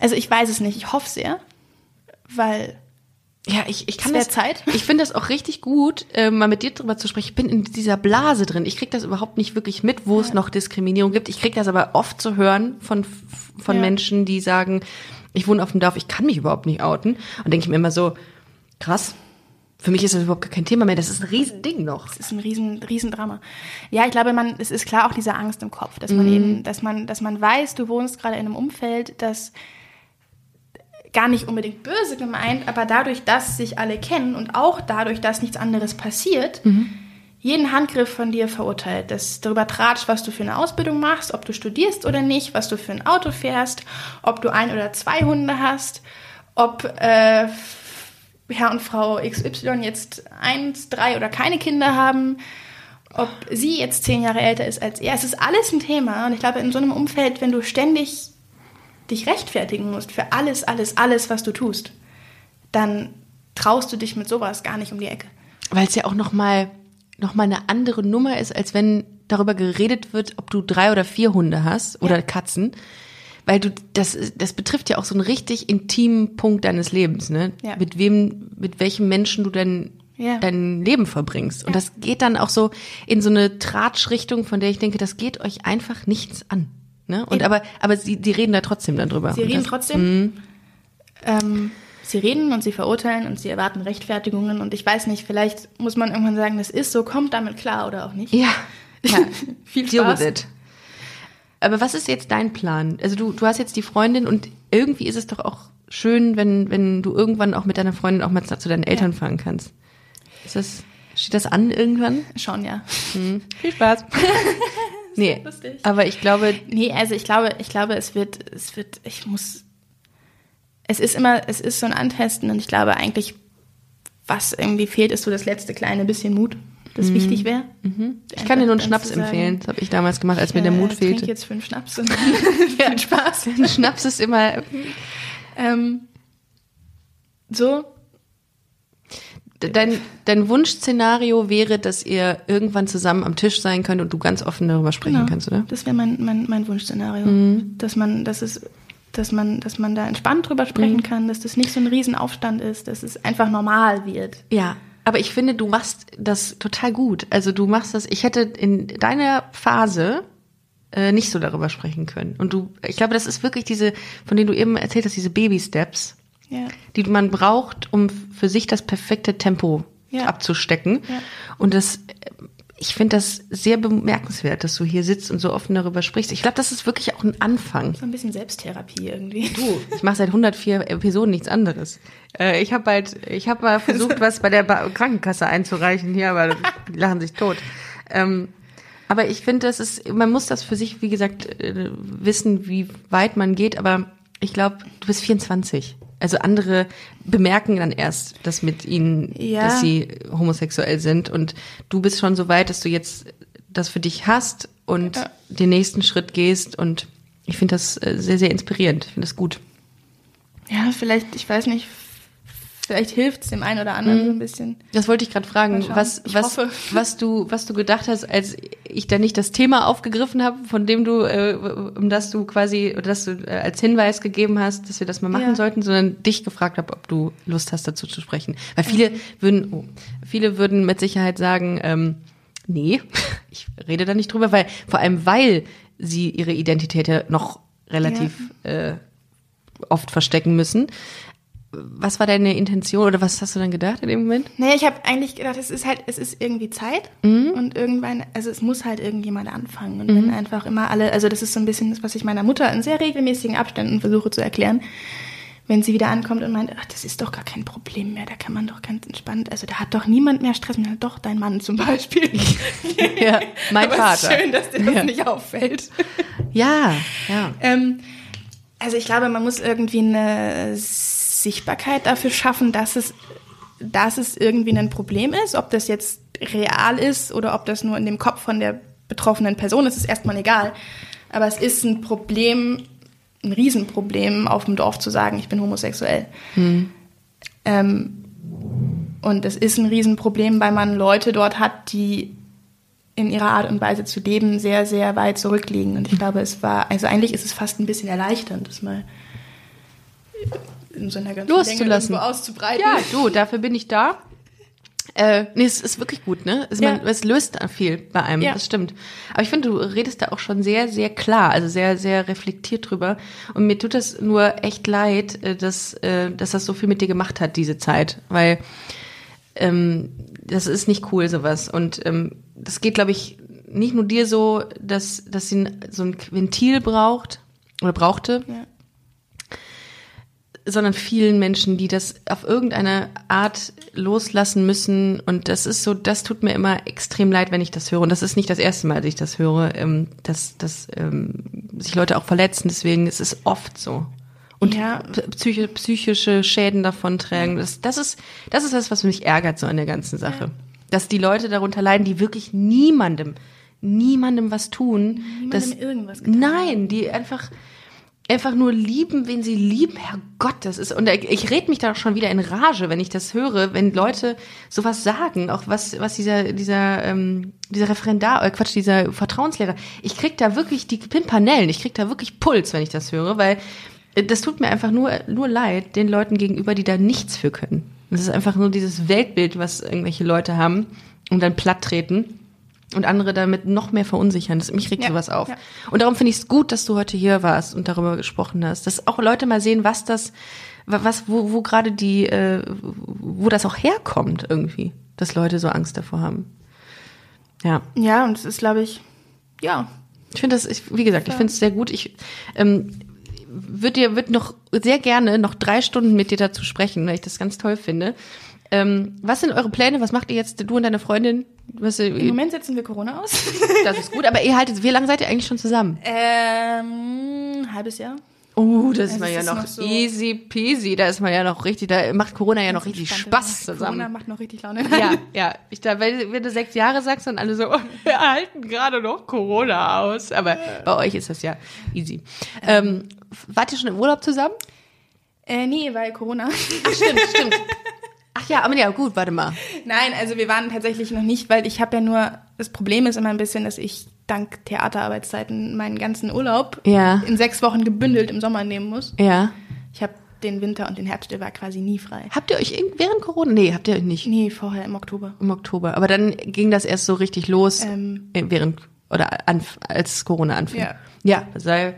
Also ich weiß es nicht, ich hoffe sehr, weil Ja, ich, ich kann das. Zeit. [LAUGHS] Ich finde das auch richtig gut, äh, mal mit dir drüber zu sprechen. Ich bin in dieser Blase drin. Ich krieg das überhaupt nicht wirklich mit, wo es noch Diskriminierung gibt. Ich krieg das aber oft zu hören von, von Ja. Menschen, die sagen, ich wohne auf dem Dorf, ich kann mich überhaupt nicht outen. Und denke ich mir immer so, krass. Für mich ist das überhaupt kein Thema mehr. Das ist ein Riesending noch. es ist ein riesen, riesen Drama. Ja, ich glaube, man, es ist klar auch diese Angst im Kopf, dass man eben, dass man, dass man weiß, du wohnst gerade in einem Umfeld, das gar nicht unbedingt böse gemeint, aber dadurch, dass sich alle kennen und auch dadurch, dass nichts anderes passiert, jeden Handgriff von dir verurteilt. Das darüber tratscht, was du für eine Ausbildung machst, ob du studierst oder nicht, was du für ein Auto fährst, ob du ein oder zwei Hunde hast, ob äh, Herr und Frau XY jetzt eins, drei oder keine Kinder haben, ob sie jetzt zehn Jahre älter ist als er. Es ist alles ein Thema. Und ich glaube, in so einem Umfeld, wenn du ständig dich rechtfertigen musst für alles, alles, alles, was du tust, dann traust du dich mit sowas gar nicht um die Ecke. Weil es ja auch nochmal noch mal eine andere Nummer ist, als wenn darüber geredet wird, ob du drei oder vier Hunde hast oder Ja. Katzen. Weil du, das, das betrifft ja auch so einen richtig intimen Punkt deines Lebens, ne? Ja. Mit wem, mit welchem Menschen du denn Ja. dein Leben verbringst. Und das geht dann auch so in so eine Tratschrichtung, von der ich denke, das geht euch einfach nichts an. Ne? Und Eben. aber, aber sie, die reden da trotzdem dann drüber. Sie reden das, trotzdem. Ähm, sie reden und sie verurteilen und sie erwarten Rechtfertigungen. Und ich weiß nicht, vielleicht muss man irgendwann sagen, das ist so, kommt damit klar oder auch nicht. Ja, [LAUGHS] ja. [LAUGHS] Viel Deal Spaß. with it. Aber was ist jetzt dein Plan? Also du, du hast jetzt die Freundin und irgendwie ist es doch auch schön, wenn, wenn du irgendwann auch mit deiner Freundin auch mal zu deinen Eltern fahren kannst. Ist das, steht das an irgendwann? Schon, ja. Viel Spaß. [LAUGHS] nee, lustig. aber ich glaube, Nee, also ich glaube, ich glaube, es wird, es wird, ich muss, es ist immer, es ist so ein Antesten und ich glaube eigentlich, was irgendwie fehlt, ist so das letzte kleine bisschen Mut, das wichtig wäre. ich kann dir nur einen Schnaps empfehlen. Das habe ich damals gemacht, als mir der Mut Ich trinke fehlte. jetzt fünf Schnaps und [LAUGHS] viel Spaß. Ein Schnaps ist immer, [LAUGHS] Ähm, so, dein, dein Wunschszenario wäre, dass ihr irgendwann zusammen am Tisch sein könnt und du ganz offen darüber sprechen genau, kannst, oder? das wäre mein, mein, mein Wunschszenario, Mhm. dass man, dass es, dass man, dass man da entspannt drüber sprechen Mhm. kann, dass das nicht so ein Riesenaufstand ist, dass es einfach normal wird. Ja, aber ich finde, du machst das total gut. Also du machst das, ich hätte in deiner Phase äh, nicht so darüber sprechen können. Und du, ich glaube, das ist wirklich diese, von denen du eben erzählt hast, diese Baby-Steps, Ja. die man braucht, um für sich das perfekte Tempo Ja. abzustecken. Ja. Und das, ich finde das sehr bemerkenswert, dass du hier sitzt und so offen darüber sprichst. Ich glaube, das ist wirklich auch ein Anfang. So ein bisschen Selbsttherapie irgendwie. Du, ich mache seit 104 Episoden nichts anderes. Äh, ich habe halt, ich habe mal versucht, [LAUGHS] was bei der ba Krankenkasse einzureichen hier, aber die lachen sich tot. Ähm, Aber ich finde, das ist, man muss das für sich, wie gesagt, äh, wissen, wie weit man geht. Aber ich glaube, du bist 24. Also andere bemerken dann erst, dass mit ihnen, Ja. dass sie homosexuell sind. Und du bist schon so weit, dass du jetzt das für dich hast und Ja. den nächsten Schritt gehst. Und ich finde das äh, sehr, sehr inspirierend. Ich finde das gut. Ja, vielleicht, ich weiß nicht, vielleicht hilft es dem einen oder anderen so ein bisschen. Das wollte ich gerade fragen, was, Ich was, hoffe. [LAUGHS] was du, was du gedacht hast, als ich da nicht das Thema aufgegriffen habe, von dem du, äh, um das du quasi, oder das du äh, als Hinweis gegeben hast, dass wir das mal machen Ja. sollten, sondern dich gefragt habe, ob du Lust hast, dazu zu sprechen. Weil viele würden, oh, viele würden mit Sicherheit sagen, ähm, nee, [LAUGHS] ich rede da nicht drüber, weil, vor allem weil sie ihre Identität ja noch relativ äh, oft verstecken müssen. Was war deine Intention oder was hast du dann gedacht in dem Moment? Nee, ich habe eigentlich gedacht, es ist halt, es ist irgendwie Zeit und irgendwann, also es muss halt irgendjemand anfangen. Und wenn einfach immer alle, also das ist so ein bisschen das, was ich meiner Mutter in sehr regelmäßigen Abständen versuche zu erklären, wenn sie wieder ankommt und meint, ach, das ist doch gar kein Problem mehr, da kann man doch ganz entspannt, also da hat doch niemand mehr Stress mehr, doch dein Mann zum Beispiel. [LAUGHS] Ja, mein [LAUGHS] Aber Vater. Es ist schön, dass dir das Ja. nicht auffällt. Ja, ja. Ähm, also ich glaube, man muss irgendwie eine Sichtbarkeit dafür schaffen, dass es, dass es irgendwie ein Problem ist. Ob das jetzt real ist oder ob das nur in dem Kopf von der betroffenen Person ist, ist erstmal egal. Aber es ist ein Problem, ein Riesenproblem, auf dem Dorf zu sagen, ich bin homosexuell. Ähm, und es ist ein Riesenproblem, weil man Leute dort hat, die in ihrer Art und Weise zu leben sehr, sehr weit zurückliegen. Und ich glaube, es war, also eigentlich ist es fast ein bisschen erleichternd, das mal in so einer ganzen Loszulassen. Länge irgendwo auszubreiten. Ja, du, dafür bin ich da. Äh, nee, es ist wirklich gut, ne? Es, man, Ja. es löst viel bei einem, Ja. das stimmt. Aber ich finde, du redest da auch schon sehr, sehr klar, also sehr, sehr reflektiert drüber. Und mir tut das nur echt leid, äh, dass, äh, dass das so viel mit dir gemacht hat, diese Zeit. Weil ähm, das ist nicht cool, sowas. Und ähm, das geht, glaube ich, nicht nur dir so, dass, dass sie so ein Ventil braucht oder brauchte, Ja. Sondern vielen Menschen, die das auf irgendeine Art loslassen müssen. Und das ist so, das tut mir immer extrem leid, wenn ich das höre. Und das ist nicht das erste Mal, dass ich das höre, ähm, dass, dass ähm, sich Leute auch verletzen. Deswegen ist es oft so. Und Ja. p- psychi- psychische Schäden davon tragen. Das, das ist, das ist das, was mich ärgert so an der ganzen Sache. Dass die Leute darunter leiden, die wirklich niemandem, niemandem was tun. Niemandem dass, irgendwas getan Nein, die einfach, einfach nur lieben, wen sie lieben. Herrgott, das ist, und ich, ich red mich da schon wieder in Rage, wenn ich das höre, wenn Leute sowas sagen, auch was, was dieser, dieser, ähm, dieser Referendar, äh, Quatsch, dieser Vertrauenslehrer, ich krieg da wirklich die Pimpanellen, ich krieg da wirklich Puls, wenn ich das höre, weil äh, das tut mir einfach nur, nur leid, den Leuten gegenüber, die da nichts für können. Das ist einfach nur dieses Weltbild, was irgendwelche Leute haben und dann platt treten und andere damit noch mehr verunsichern. Das, mich regt Ja, sowas auf. ja. Und darum finde ich es gut, dass du heute hier warst und darüber gesprochen hast, dass auch Leute mal sehen, was das, wa- was, wo, wo gerade die, äh, wo das auch herkommt irgendwie, dass Leute so Angst davor haben. Ja, Ja, und es ist, glaube ich, ja. ich finde das, ich, wie gesagt, ich finde es sehr gut. Ich ähm, würde dir, würde noch sehr gerne noch drei Stunden mit dir dazu sprechen, weil ich das ganz toll finde. Ähm, was sind eure Pläne? Was macht ihr jetzt, du und deine Freundin? Was, Im Moment setzen wir Corona aus. [LAUGHS] das ist gut, aber ihr haltet, wie lange seid ihr eigentlich schon zusammen? ähm, ein halbes Jahr. Oh, das ist Also man es ja ist noch, noch so- easy peasy, da ist man ja noch richtig, da macht Corona ja noch richtig. Spaß Corona zusammen. macht noch richtig Laune. Ja, [LAUGHS] ja. Ich da, weil, wenn du sechs Jahre sagst, dann alle so, oh, wir halten gerade noch Corona aus. Aber bei euch ist das ja easy. Ähm, wart ihr schon im Urlaub zusammen? Äh, nee, weil Corona. Ach, stimmt, stimmt. [LAUGHS] Ach ja, aber ja, gut, warte mal. Nein, also wir waren tatsächlich noch nicht, weil ich habe ja nur, das Problem ist immer ein bisschen, dass ich dank Theaterarbeitszeiten meinen ganzen Urlaub Ja. in sechs Wochen gebündelt im Sommer nehmen muss. Ja. Ich habe den Winter und den Herbst, der war quasi nie frei. Habt ihr euch während Corona? Nee, habt ihr euch nicht. Nee, vorher im Oktober. Im Oktober. Aber dann ging das erst so richtig los, Ähm. äh, während, oder anf als Corona anfing. Ja. Ja, sei,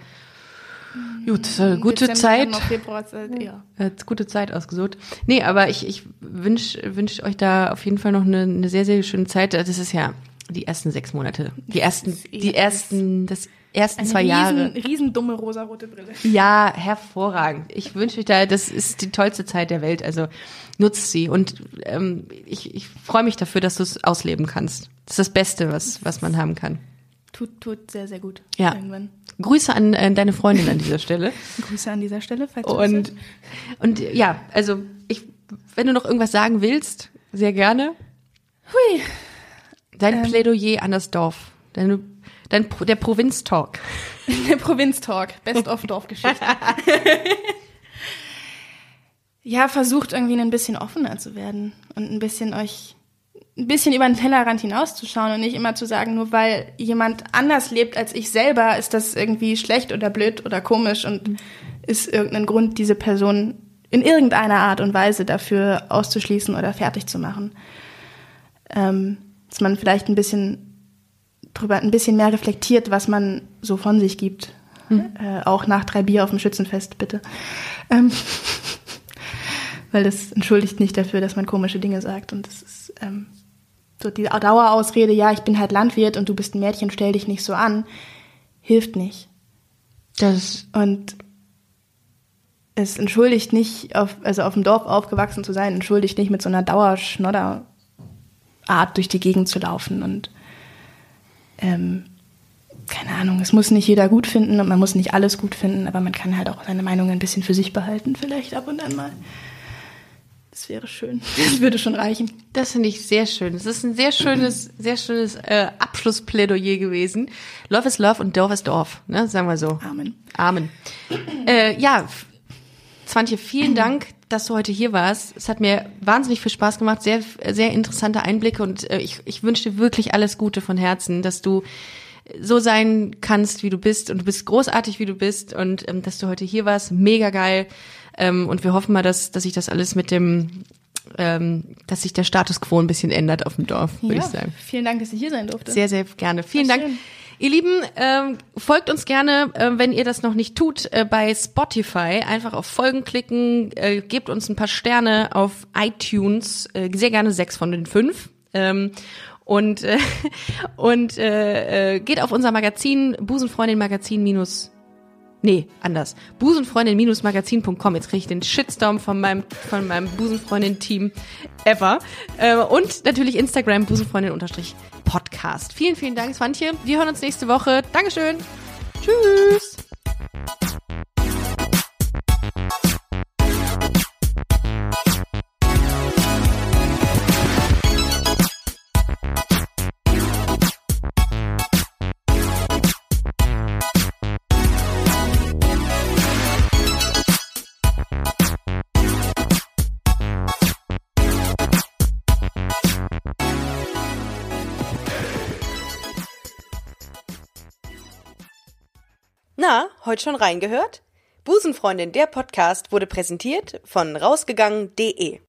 gut, äh, gute Dezember, Zeit. Februar, äh, ja. Hat gute Zeit ausgesucht. Nee, aber ich, ich wünsch wünsch euch da auf jeden Fall noch eine, eine sehr, sehr schöne Zeit. Das ist ja die ersten sechs Monate. Die ersten, eh die ersten, das ersten Eine zwei riesen, Jahre. riesen dumme rosarote Brille. Ja, hervorragend. Ich wünsche euch da, das ist die tollste Zeit der Welt. Also nutzt sie. Und ähm, ich, ich freue mich dafür, dass du es ausleben kannst. Das ist das Beste, was, was man haben kann. tut, tut sehr, sehr gut. Ja. Irgendwann. Grüße an äh, deine Freundin an dieser Stelle. Grüße an dieser Stelle, falls Und, und ja, also ich, wenn du noch irgendwas sagen willst, sehr gerne. Hui. Dein Plädoyer an das Dorf. Deine, dein, Pro- der Provinztalk. [LAUGHS] Der Provinz-Talk, Best of Dorfgeschichte. [LAUGHS] ja, versucht irgendwie ein bisschen offener zu werden und ein bisschen euch, ein bisschen über den Tellerrand hinauszuschauen und nicht immer zu sagen, nur weil jemand anders lebt als ich selber, ist das irgendwie schlecht oder blöd oder komisch und ist irgendein Grund, diese Person in irgendeiner Art und Weise dafür auszuschließen oder fertig zu machen. Ähm, dass man vielleicht ein bisschen drüber ein bisschen mehr reflektiert, was man so von sich gibt. Äh, auch nach drei Bier auf dem Schützenfest, bitte. Ähm, [LAUGHS] weil das entschuldigt nicht dafür, dass man komische Dinge sagt. Und das ist ähm, so die Dauerausrede, ja, ich bin halt Landwirt und du bist ein Mädchen, stell dich nicht so an, hilft nicht. Das, Und es entschuldigt nicht, auf, also auf dem Dorf aufgewachsen zu sein, entschuldigt nicht mit so einer Dauerschnodder-Art durch die Gegend zu laufen. Und ähm, keine Ahnung, es muss nicht jeder gut finden und man muss nicht alles gut finden, aber man kann halt auch seine Meinung ein bisschen für sich behalten, vielleicht ab und an mal. Das wäre schön. [LAUGHS] Das würde schon reichen. das finde ich sehr schön. Es ist ein sehr schönes, sehr schönes äh, Abschlussplädoyer gewesen. Love is Love und Dorf ist Dorf, ne? Sagen wir so. Amen. Amen. Äh, ja, Zwantje, vielen Dank, dass du heute hier warst. Es hat mir wahnsinnig viel Spaß gemacht, sehr, sehr interessante Einblicke und äh, ich, ich wünsche dir wirklich alles Gute von Herzen, dass du so sein kannst, wie du bist und du bist großartig, wie du bist und ähm, dass du heute hier warst, mega geil. Ähm, und wir hoffen mal, dass, dass sich das alles mit dem, ähm, dass sich der Status quo ein bisschen ändert auf dem Dorf, würde ich sagen. Vielen Dank, dass ich hier sein durfte. Sehr, sehr gerne. Vielen War Dank. schön. Ihr Lieben, ähm, folgt uns gerne, äh, wenn ihr das noch nicht tut, äh, bei Spotify. Einfach auf Folgen klicken, äh, gebt uns ein paar Sterne auf iTunes, äh, sehr gerne sechs von den fünf. Ähm, und äh, [LAUGHS] und äh, äh, geht auf unser Magazin, Busenfreundin Magazin minus Nee, anders. Busenfreundin-magazin.com. Jetzt kriege ich den Shitstorm von meinem, von meinem Busenfreundin-Team ever. Äh, und natürlich Instagram, Busenfreundin-podcast. Vielen, vielen Dank, Swantje. Wir hören uns nächste Woche. Dankeschön. Tschüss. Na, heute schon reingehört? Busenfreundin, der Podcast wurde präsentiert von rausgegangen.de.